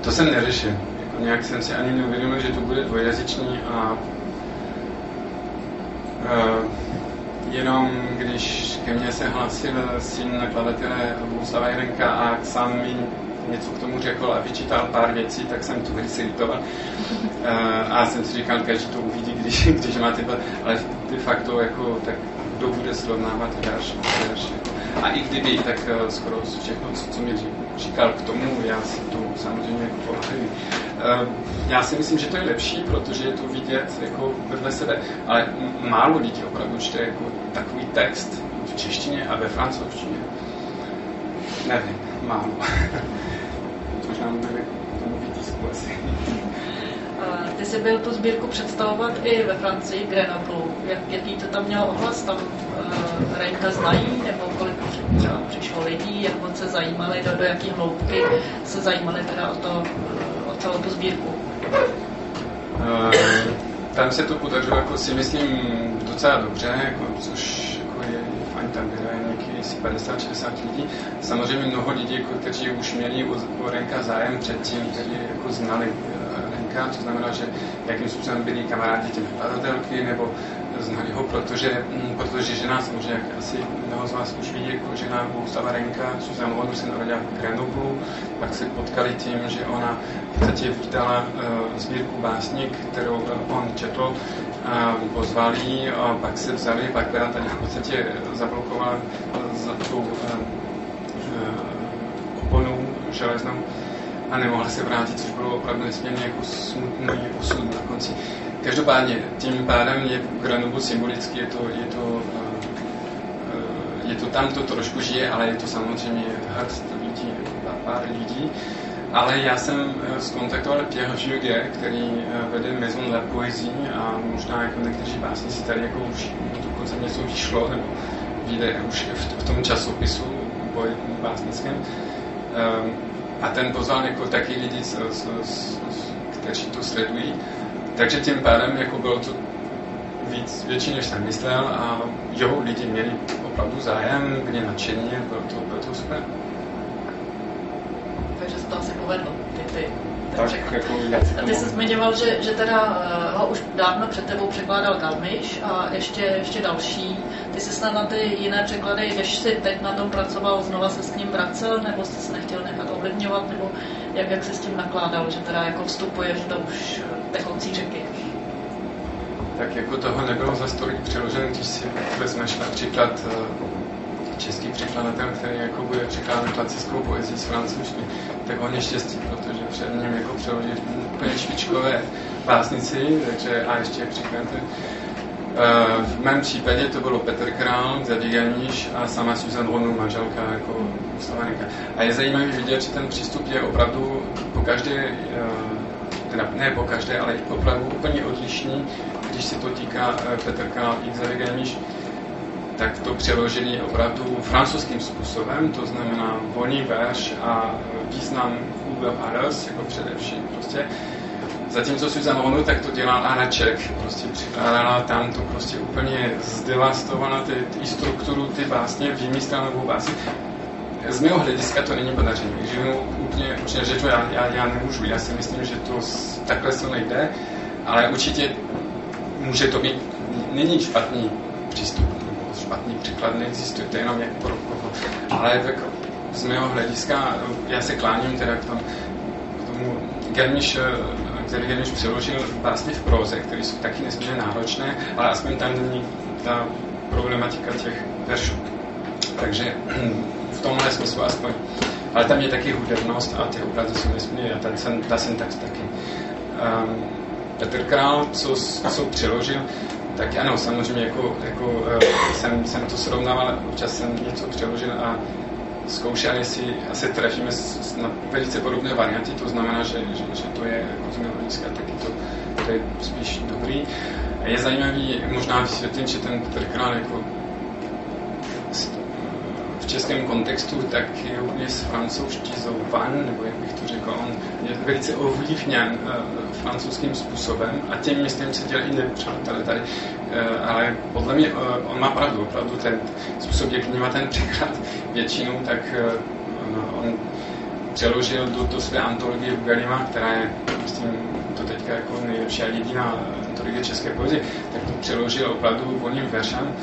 To jsem neřešil. Jako nějak jsem si ani neuvědomil, že to bude dvojjazyčný a uh, jenom když ke mně se hlasil syn nakladatele Bohuslava Jerenka a sám mi něco k tomu řekl a vyčítal pár věcí, tak jsem to velice litoval. Uh, a jsem si říkal, každý to uvidí, když, když má tyhle, ale de facto jako, tak kdo bude srovnávat verš. Jako. A i kdyby, tak uh, skoro všechno, co, co mi říkal k tomu, já si to samozřejmě pamatuju. Uh, já si myslím, že to je lepší, protože je to vidět jako vedle sebe. Ale málo lidí opravdu čte jako takový text v češtině a ve francouzštině. Nevím, málo. Možná nevím, tomu výtisku asi. Ty jsi byl tu sbírku představovat i ve Francii, Grenoble. Jak, jaký to tam mělo ohlas? Tam uh, Rejka znají? Nebo kolik třeba přišlo lidí? Jak moc se zajímali? Do, do jaký hloubky se zajímali teda o, to, o celou tu sbírku? Uh, tam se to podařilo, jako si myslím, docela dobře, jako, což jako je fajn, tam bylo nějaký 50-60 lidí. Samozřejmě mnoho lidí, jako, kteří už měli o, o Renka zájem předtím, kteří jako znali Renka, to znamená, že jakým způsobem byli kamarádi těch vkladatelky, nebo znali ho, protože, mm, protože žena, samozřejmě, jak asi mnoho z vás už ví, jako žena Bohuslava Renka, Suzanne Wonu se narodila v Grenoblu, pak se potkali tím, že ona v podstatě vydala uh, sbírku básník, kterou on četl, a pozvali a pak se vzali, pak byla tady v podstatě zablokovala za tu uh, oponu železnou a nemohla se vrátit, což bylo opravdu nesmírně jako smutný osud na konci. Každopádně, tím pádem je Grenoble symbolicky, je to, je to, eh, je to tam, to trošku žije, ale je to samozřejmě hrst lidí, pár lidí. Ale já jsem skontaktoval eh, Pierre Juge, který eh, vede Maison la Poésie a možná jako někteří básníci tady jako už dokonce něco vyšlo, nebo vyjde už v, v tom časopisu básnickém. A ten pozval jako taky lidi, kteří to sledují. Takže tím pádem jako bylo to víc, větší, než jsem myslel a jo, lidi měli opravdu zájem, byli nadšení, bylo to, bylo to super. Takže se to asi povedlo, ty, ty, tak jako a ty jsi zmiňoval, že, že teda uh, ho už dávno před tebou překládal Galmiš a ještě, ještě další. Ty jsi snad na ty jiné překlady, když jsi teď na tom pracoval, znova se s ním vracel, nebo jsi se nechtěl nechat ovlivňovat, nebo jak, jak se s tím nakládal, že teda jako vstupuješ do už tekoucí řeky? Tak jako toho nebylo za tolik přeložen, když si vezmeš například uh, český překladatel, který jako bude překládat klasickou poezii z francouzštiny, tak on je štěstí, protože před ním jako přeložit úplně špičkové básnici, takže a ještě překladatel. Uh, v mém případě to bylo Petr Král, Zavíganíš a sama Susan Ronu, manželka jako Slovanika. A je zajímavé vidět, že ten přístup je opravdu po každé, uh, teda ne po každé, ale opravdu úplně odlišný, když se to týká uh, Petr Král i Zavíganíš tak to přeložili opravdu francouzským způsobem, to znamená volný verš a význam Uber Alles, jako především prostě. Zatímco Susan Ronu, tak to dělal Aneček, prostě přikládala tam to prostě úplně zdevastovala ty, ty strukturu, ty básně, vymyslela novou básně. Z mého hlediska to není podaření, že mu úplně, úplně řeču, já, já, já nemůžu, já si myslím, že to takhle se nejde, ale určitě může to být, není špatný přístup špatný příklad neexistuje, to je jenom jak pro koho. Ale tak z mého hlediska, já se kláním teda k tomu, k tomu Germiš, který Germiš přeložil vlastně v proze, které jsou taky nesmírně náročné, ale aspoň tam není ta problematika těch veršů. Takže v tomhle smyslu aspoň. Ale tam je taky hudebnost a ty obrazy jsou nesmírně, a ta, ta syntax taky. Um, Petr Král, co, co přeložil, tak ano, samozřejmě jako, jako uh, jsem, jsem to srovnával, občas jsem něco přeložil a zkoušel, jestli asi trefíme na velice podobné varianty, to znamená, že, že, že to je jako z hlediska taky to, to je spíš dobrý. Je zajímavý možná vysvětlit, že ten Petr Král jako v českém kontextu tak je úplně s francouzštizou van, nebo jak bych to řekl, on je velice ovlivněn uh, francouzským způsobem a tím myslím se dělá i nepřátelé tady. Uh, ale podle mě uh, on má pravdu, opravdu ten způsob, jak vnímá ten překlad většinou, tak uh, on přeložil do, do své antologie Bugalima, která je, myslím, to teďka jako nejlepší a jediná antologie české poezie, tak to přeložil opravdu volným veršem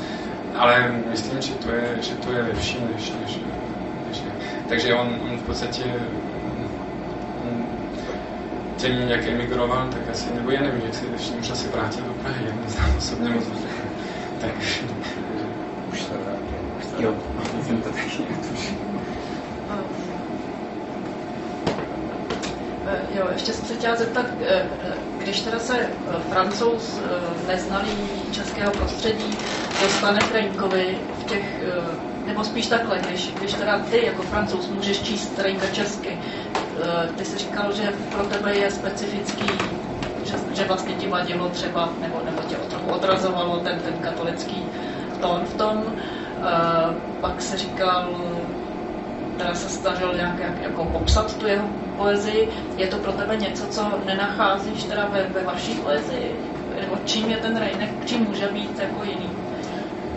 ale myslím, že to je, že to je lepší, než, než, než Takže on, on v podstatě tím, jak emigroval, tak asi, nebo já nevím, jestli ještě už asi vrátil do Prahy, já neznám osobně moc tak. Už se vrátil. Jo, jsem to taky. Eh, jo, ještě jsem se chtěla zeptat, eh, když teda se eh, francouz neznalý českého prostředí dostane k Rejnkovi v těch, nebo spíš takhle, když, když teda ty jako francouz můžeš číst Rejnka česky, ty jsi říkal, že pro tebe je specifický, že, že vlastně ti vadilo třeba, nebo, nebo tě trochu odrazovalo ten, ten katolický tón v tom, pak se říkal, teda se snažil nějak jak, jako popsat tu jeho poezii. Je to pro tebe něco, co nenacházíš teda ve, ve vaší poezii? Nebo čím je ten Rejnek, čím může být jako jiný?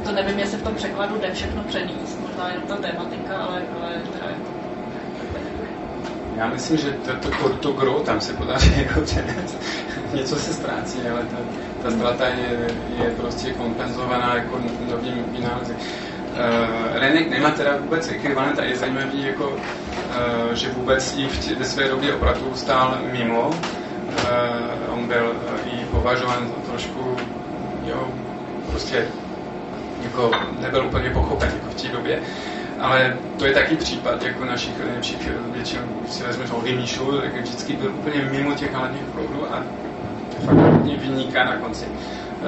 To nevím, jestli v tom překladu jde všechno přenést, možná jenom ta tematika, ale, ale teda jako... Já myslím, že to, to, to, to gro tam se podaří jako přenést. Něco se ztrácí, ale ta, ta ztráta je, je prostě kompenzovaná jako novým vynálezy. Uh, Renek nemá teda vůbec ekvivalent a je zajímavý, jako, uh, že vůbec i v tě, ve své době opravdu stál mimo. Uh, on byl uh, i považován trošku, jo, prostě jako nebyl úplně pochopen jako v té době. Ale to je taky případ jako našich nejlepších většinou, si vezmeš Oldy Míšu, tak vždycky byl úplně mimo těch hlavních proudů a fakt hodně vyniká na konci.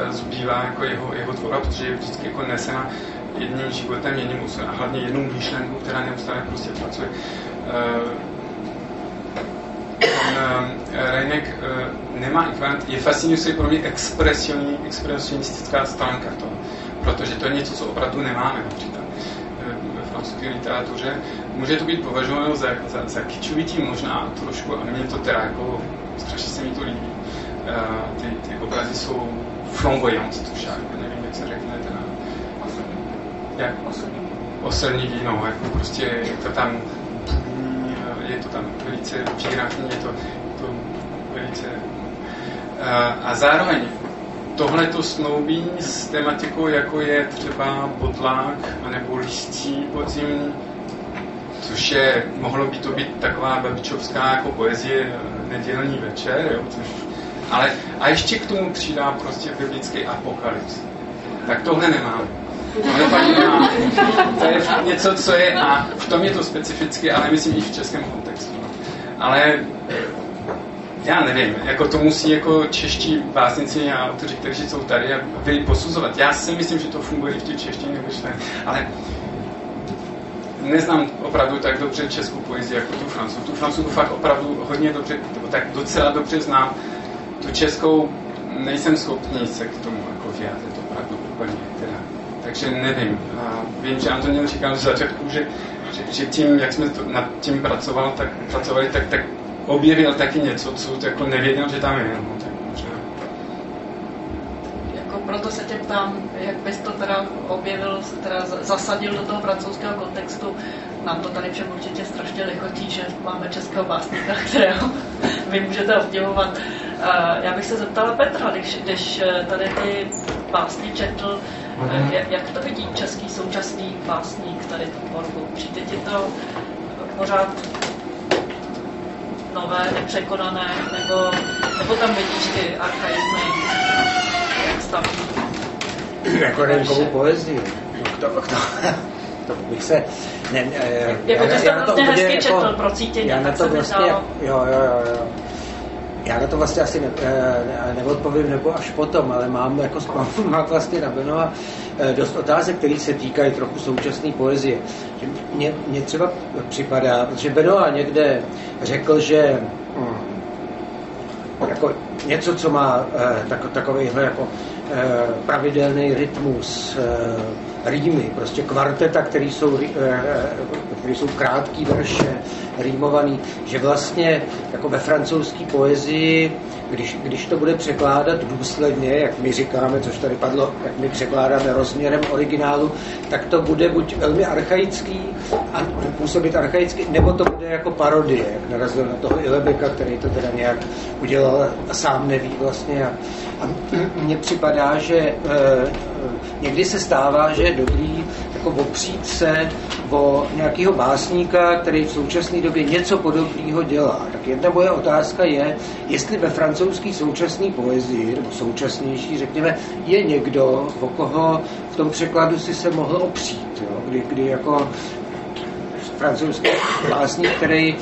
Zbývá jako jeho, jeho tvora, protože je vždycky jako nesena jedním životem, jedním osudem a hlavně jednou myšlenkou, která neustále prostě pracuje. Uh, on, uh, Reinek nemá ekvivalent, je fascinující pro mě expresionistická stránka toho, protože to je něco, co opravdu nemáme například francouzské literatuře. Může to být považováno za, za, za kičovitý možná trošku, a mně to teda jako, strašně se mi to líbí. Uh, ty, ty obrazy jsou flamboyant, což já nevím, jak se řekne teda jak osilní víno, jako prostě je to tam je to tam velice výrazný, je to, to velice a zároveň tohle to snoubí s tematikou, jako je třeba botlák anebo listí podzimní, což je, mohlo by to být taková babičovská jako poezie nedělní večer, jo, což, ale a ještě k tomu přidá prostě biblický apokalyps. Tak tohle nemáme. Ale pak nemá. To je něco, co je, a v tom je to specificky, ale myslím i v českém kontextu. Ale já nevím, jako to musí jako čeští básnici a autoři, kteří jsou tady, vy posuzovat. Já si myslím, že to funguje v té češtině, ne. ale neznám opravdu tak dobře českou poezii jako tu francouzskou. Tu francouzskou fakt opravdu hodně dobře, tak docela dobře znám. Tu českou nejsem schopný se k tomu jako vyjádřit opravdu úplně. Teda. Takže nevím. A vím, že Antonín říkal z začátku, že, že, že tím, jak jsme to, nad tím pracoval, tak, pracovali, tak, tak objevil taky něco, co jako nevěděl, že tam je. No, tak možná. Jako proto se tě ptám, jak bys to teda objevil, se teda zasadil do toho francouzského kontextu. Nám to tady všem určitě strašně lichotí, že máme českého básníka, kterého vy můžete obdivovat. Já bych se zeptala Petra, když, když tady ty básně četl, jak, jak to vidí český současný básník tady tu tvorbu? Přijde ti to pořád nové, nepřekonané, nebo, nebo tam vidíš ty archaizmy, jak staví? Jako renkovou poezii. No, to, to, to bych se... Ne, ne, jako já, ty jsi to hezky četl jako, pro cítění, já na to vlastně, jo, jo, jo, jo. Já na to vlastně asi ne, ne, neodpovím nebo až potom, ale mám jako mám vlastně na Benova eh, dost otázek, které se týkají trochu současné poezie. Mně, mně třeba připadá, že Benova někde řekl, že hm, jako něco, co má eh, tak, takovýhle jako eh, pravidelný rytmus, rýmy, prostě kvarteta, které jsou, který jsou krátký verše, rýmovaný, že vlastně jako ve francouzské poezii, když, když to bude překládat důsledně, jak my říkáme, což tady padlo, jak my překládáme rozměrem originálu, tak to bude buď velmi archaický a působit archaicky, nebo to bude jako parodie, jak narazil na toho Ilebeka, který to teda nějak udělal a sám neví vlastně. A, a mně připadá, že e, někdy se stává, že je dobrý jako opřít se o nějakého básníka, který v současné době něco podobného dělá. Tak jedna moje otázka je, jestli ve francouzské současné poezii, nebo současnější, řekněme, je někdo, o koho v tom překladu si se mohl opřít, jo? Kdy, kdy jako francouzský básník, který,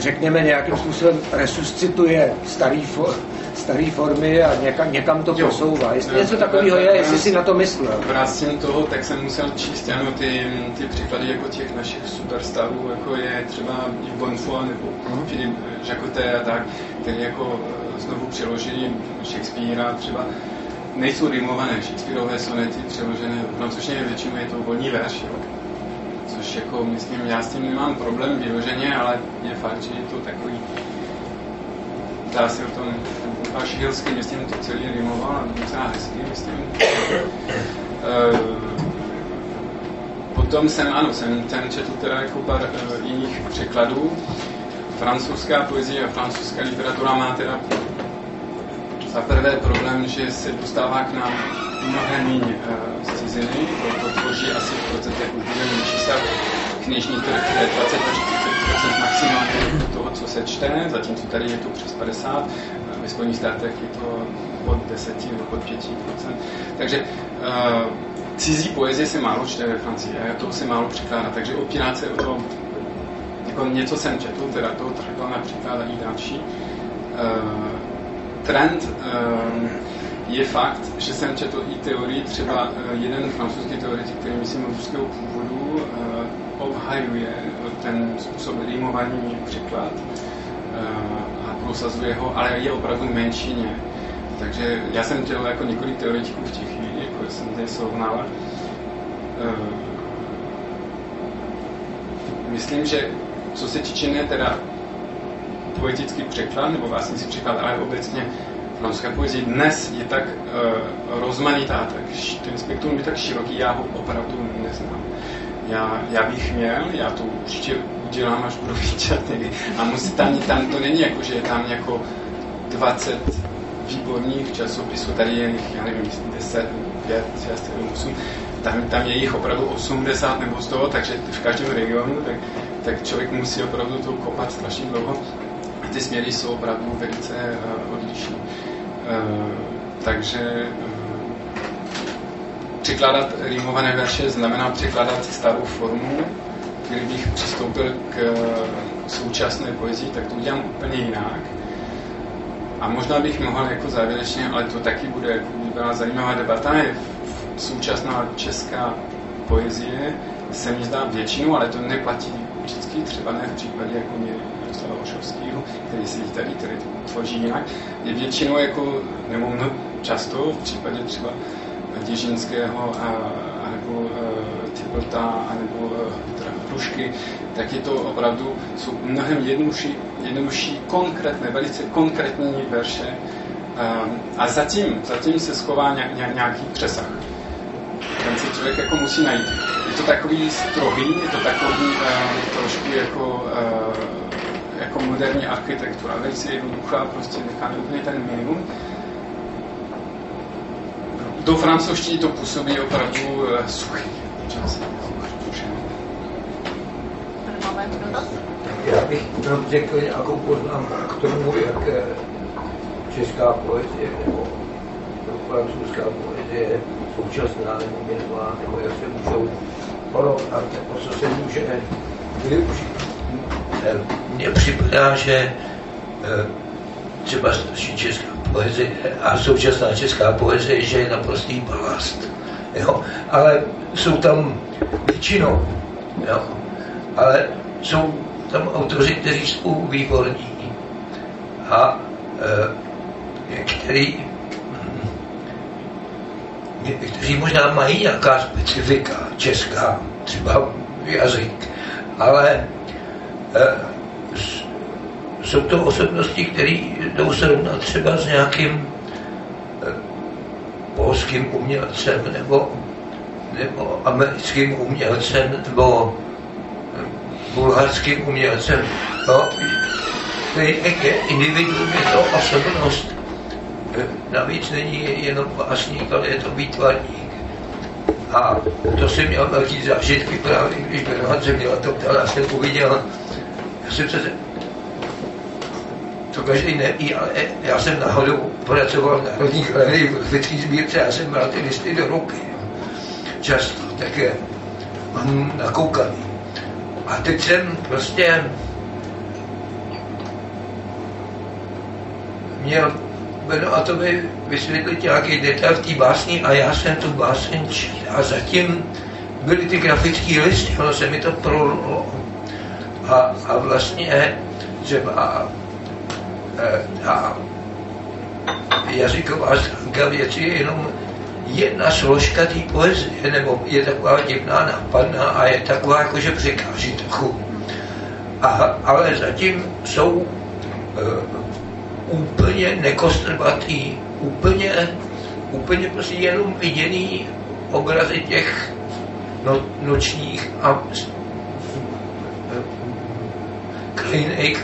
řekněme, nějakým způsobem resuscituje starý, for, starý formy a někam, někam to jo. posouvá. Jestli jo, něco takového je, jestli si na to myslel. Vrátím toho, tak jsem musel číst ano, ty, ty příklady jako těch našich superstarů, jako je třeba Bonfort nebo uh-huh. Philippe Jacoté a tak, který jako eh, znovu přeložili Shakespearea třeba nejsou rimované Shakespeareové sonety přeložené v francouzštině, většinou je to volný verš, jo což jako myslím, já s tím nemám problém vyloženě, ale je fakt, že je to takový dá se o tom až hilsky, myslím, to celý rimoval, docela hezky, myslím. Uh, potom jsem, ano, jsem ten četl teda jako pár uh, jiných překladů. Francouzská poezie a francouzská literatura má teda za prvé problém, že se dostává k nám mnohem méně uh, z ciziny, to, tvoří asi v procentech už budeme čísla knižní trh je 20 až 30 maximálně toho, co se čte, zatímco tady je to přes 50, ve Spojených státech je to od 10 nebo od 5% Takže uh, cizí poezie se málo čte ve Francii a to se málo překládá, takže opírat se o to, jako něco jsem četl, teda to třeba například i další. Uh, trend uh, je fakt, že jsem četl i teorii, třeba jeden francouzský teoretik, který myslím ruského původu, obhajuje ten způsob rýmování překlad prosazuje ho, ale je opravdu menšině. Takže já jsem dělal jako několik teoretiků v těch chvíli, jako jsem zde srovnal. Myslím, že co se ne teda poetický překlad, nebo vlastně si překlad, ale obecně francouzská poezie dnes je tak uh, rozmanitá, tak ten spektrum je tak široký, já ho opravdu neznám. Já, já bych měl, já to určitě udělám, až budu vidět někdy. A musí tam, tam to není jako, že je tam jako 20 výborných časopisů, tady je jich, já nevím, 10, 5, 6, 7, 8, tam, tam je jich opravdu 80 nebo 100, takže v každém regionu, tak, tak člověk musí opravdu to kopat strašně dlouho ty směry jsou opravdu velice uh, odlišné. Uh, takže překládat rýmované verše znamená překládat starou formu. Kdybych přistoupil k současné poezii, tak to udělám úplně jinak. A možná bych mohl jako závěrečně, ale to taky bude jako by byla zajímavá debata, je současná česká poezie se mi zdá většinu, ale to neplatí vždycky, třeba ne v případě jako mě Jaroslava Ošovského, který sedí tady, který tvoří jinak, je většinou jako, nebo často v případě třeba Děžinského a, a nebo uh, Typlta, a nebo uh, Petra Hrušky, tak je to opravdu, jsou mnohem jednodušší, jednodušší konkrétné, velice konkrétní verše a zatím, zatím se schová nějak, nějaký přesah. Ten se člověk jako musí najít. Je to takový strohý, je to takový uh, trošku jako jako moderní architektura, velice jednoduchá, prostě necháme úplně ten minimum. Do francouzštiny to působí opravdu uh, suchý čas. Já bych jenom řekl nějakou poznámku k tomu, jak eh, česká poezie nebo francouzská poezie současná nebo minulá, nebo jak se můžou porovnat, nebo co se může využít mně připadá, že eh, třeba česká poezie a současná česká poezie, že je naprostý balast. Jo? Ale jsou tam většinou, jo? ale jsou tam autoři, kteří jsou výborní a e, který kteří možná mají nějaká specifika česká, třeba jazyk, ale Eh, jsou to osobnosti, které jdou srovnat třeba s nějakým eh, polským umělcem nebo, nebo americkým umělcem nebo eh, bulharským umělcem. No, je individuum, je to osobnost. Navíc není jenom básník, ale je to výtvarník. A to jsem měl velký zážitky právě, když Bernhard se měla to ptal, já jsem uviděl, já jsem se to každý neví, ale já jsem náhodou pracoval v Národní galerii v grafické sbírce, já jsem bral ty listy do ruky. Často, také mám nakoukaný. A teď jsem prostě měl Beno a to by vysvětlit nějaký detail v té básni a já jsem tu báseň a zatím byly ty grafické listy, ono se mi to prolulo. A, a vlastně třeba ta jazyková stránka věci je jenom jedna složka té poezie, nebo je taková divná, nápadná a je taková, jako že překáží trochu. A, ale zatím jsou uh, úplně nekostrbatý, úplně, úplně prostě jenom viděný obrazy těch no, nočních a eh,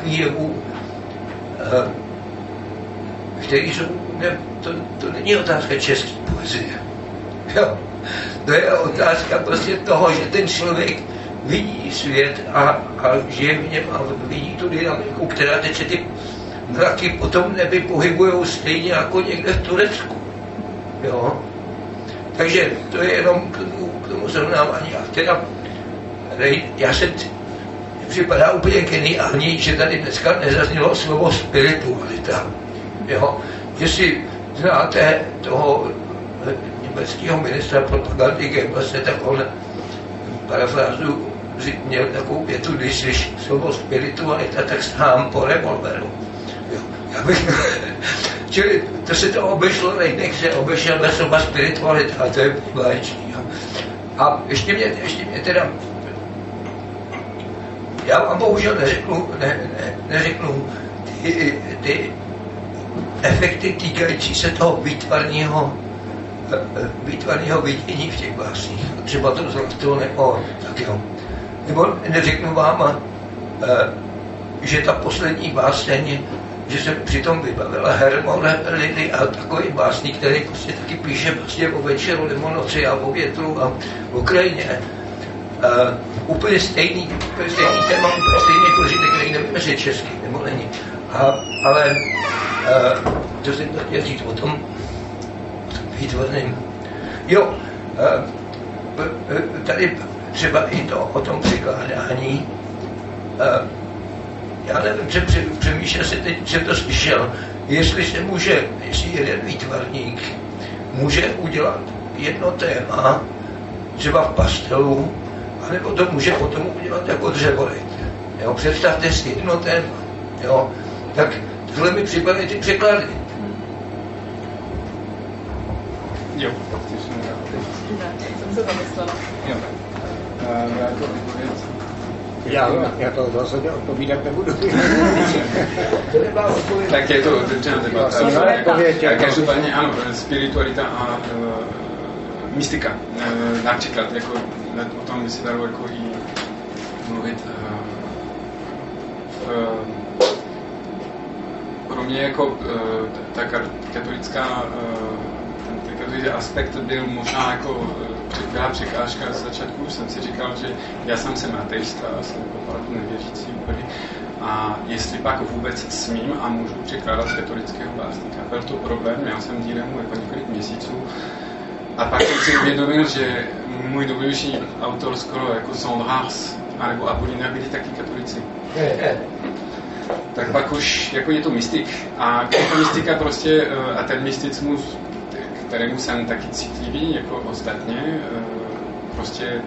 který jsou, ne, to, to není otázka české poezie. Jo. To je otázka prostě toho, že ten člověk vidí svět a, a žije v něm a vidí tu dynamiku, která teče ty mraky potom neby pohybují stejně jako někde v Turecku. Jo? Takže to je jenom k tomu, k tomu srovnávání. A teda, já jsem připadá úplně geniální, že tady dneska nezaznělo slovo spiritualita. Jo? Jestli znáte toho německého ministra propagandy Goebbelse, tak on parafrázu měl takovou větu, když slyš slovo spiritualita, tak sám po revolveru. Já bych, čili to se to obešlo, nejde, se obešel bez slova spiritualita, a to je báječný. A ještě mě, ještě mě teda, já vám bohužel neřeknu, ne, ne, neřeknu ty, ty efekty týkající se toho výtvarního výtvarného vidění v těch básních. Třeba to zlato nebo tak jo. Nebo neřeknu vám, eh, že ta poslední báseň že se přitom vybavila Hermon Lily a takový básník, který prostě taky píše prostě o večeru nebo noci a o větru a o krajině. Uh, úplně stejný, úplně stejný téma, úplně stejný prožitek, který nevím, jestli český nebo není. A, ale uh, to jsem chtěl říct o tom výtvorným. Jo, uh, tady třeba i to o tom překládání. Uh, já nevím, že přemýšlel se teď, jsem to slyšel, jestli se může, jestli jeden výtvarník může udělat jedno téma, třeba v pastelu, anebo to může potom udělat jako dřevoryt. Jo, představte si jedno téma. Jo, tak tohle mi připadají ty překlady. Jo, jsem se zamyslela. Jo. Jako odpověď já, já to rozhodně odpovídat nebudu. tak je to otevřená debata. Tak každopádně ano, spiritualita a uh, mystika. Uh, například, jako, o tom by se dalo jako i mluvit. Uh, uh, pro mě jako uh, ta katolická uh, takový aspekt byl možná jako byla překážka z začátku. Jsem si říkal, že já sám jsem ateista, jsem opravdu nevěřící úplně. A jestli pak vůbec smím a můžu překládat z katolického básníka. Byl to problém, měl jsem dílemu jako několik měsíců. A pak jsem si uvědomil, že můj dobější autor skoro jako Sandras nebo Apollinaire byli taky katolici. Tak pak už jako je to mystik. A jako mystika prostě, eh, a ten mysticismus kterému jsem taky citlivý, jako ostatně, eh, prostě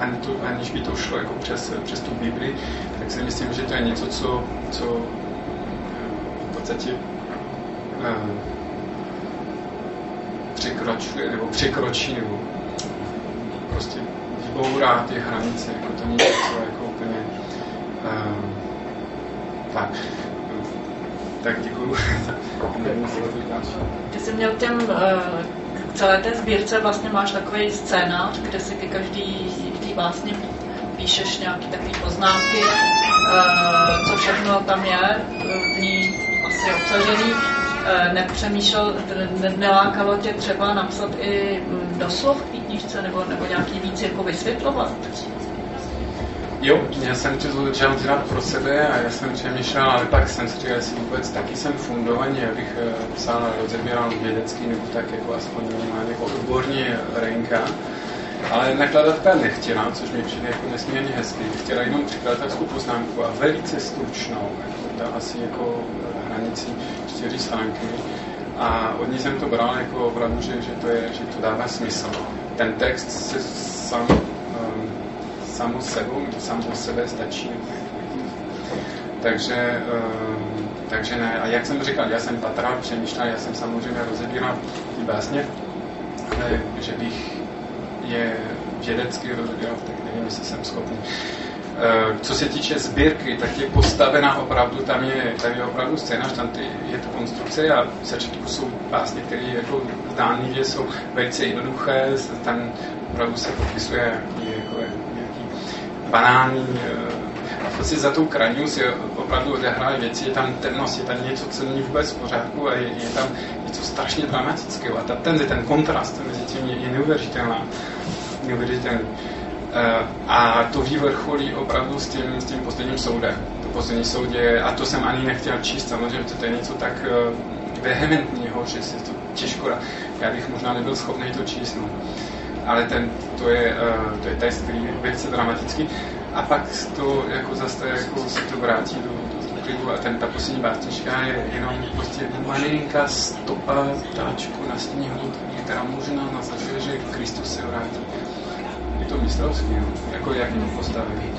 ani to, aniž by to šlo jako přes, přes tu Bibli, tak si myslím, že to je něco, co, co v podstatě překračuje, nebo překročí, nebo prostě vybourá ty hranice, jako to není něco jako úplně uh, tak. Tak děkuju. Ty jsi měl těm, eh, k celé té sbírce vlastně máš takový scénář, kde si ke každý té básně píšeš nějaký takový poznámky, uh, co všechno tam je v ní asi obsažený. Uh, nepřemýšlel, ne, nelákalo tě třeba napsat i mm, doslov k knížce nebo, nebo nějaký víc jako vysvětlovat? Jo, já jsem to začal dělat pro sebe a já jsem přemýšlel, ale pak jsem si říkal, jestli vůbec taky jsem fundovaný, abych eh, psal a rozebíral vědecký nebo tak jako aspoň minimálně jako odborní renka. Ale nakladatelka nechtěla, což mi přijde jako nesmírně hezký. Chtěla jenom překladatelskou poznámku a velice stručnou, jako ta asi jako hranici čtyři stránky. A od ní jsem to bral jako opravdu, že, že, to, je, že to dává smysl. Ten text se sám um, sám o sebou, sám o sebe stačí. Takže, ehm, takže ne. A jak jsem říkal, já jsem patral, přemýšlel, já jsem samozřejmě rozebíral ty básně, ale že bych je vědecky rozebíral, tak nevím, jestli jsem schopný. Ehm, co se týče sbírky, tak je postavená opravdu, tam je, tam je opravdu scénář, tam ty, je to konstrukce a začátku jsou básně, které jako zdánlivě jsou velice jednoduché, tam opravdu se popisuje jako, jako banální eh, a prostě za tou krajinu si opravdu odehrály věci, je tam temnost, je tam něco, co není vůbec v pořádku a je, je tam něco strašně dramatického a ta tenze, ten kontrast mezi tím je, je neuvěřitelná. neuvěřitelný. Uh, a to vyvrcholí opravdu s tím, s tím posledním soudem. To poslední soudě, a to jsem ani nechtěl číst, samozřejmě, to je něco tak uh, vehementního, že si to těžko, já bych možná nebyl schopný to číst. No ale ten, to je, uh, to je text, který je velice dramatický. A pak to jako zase jako se to vrátí do, do klidu a ten, ta poslední básnička je jenom prostě malinká stopa ptáčku na sněhu, která možná naznačuje, že Kristus se vrátí. Je to mistrovský, jako jak to postavit.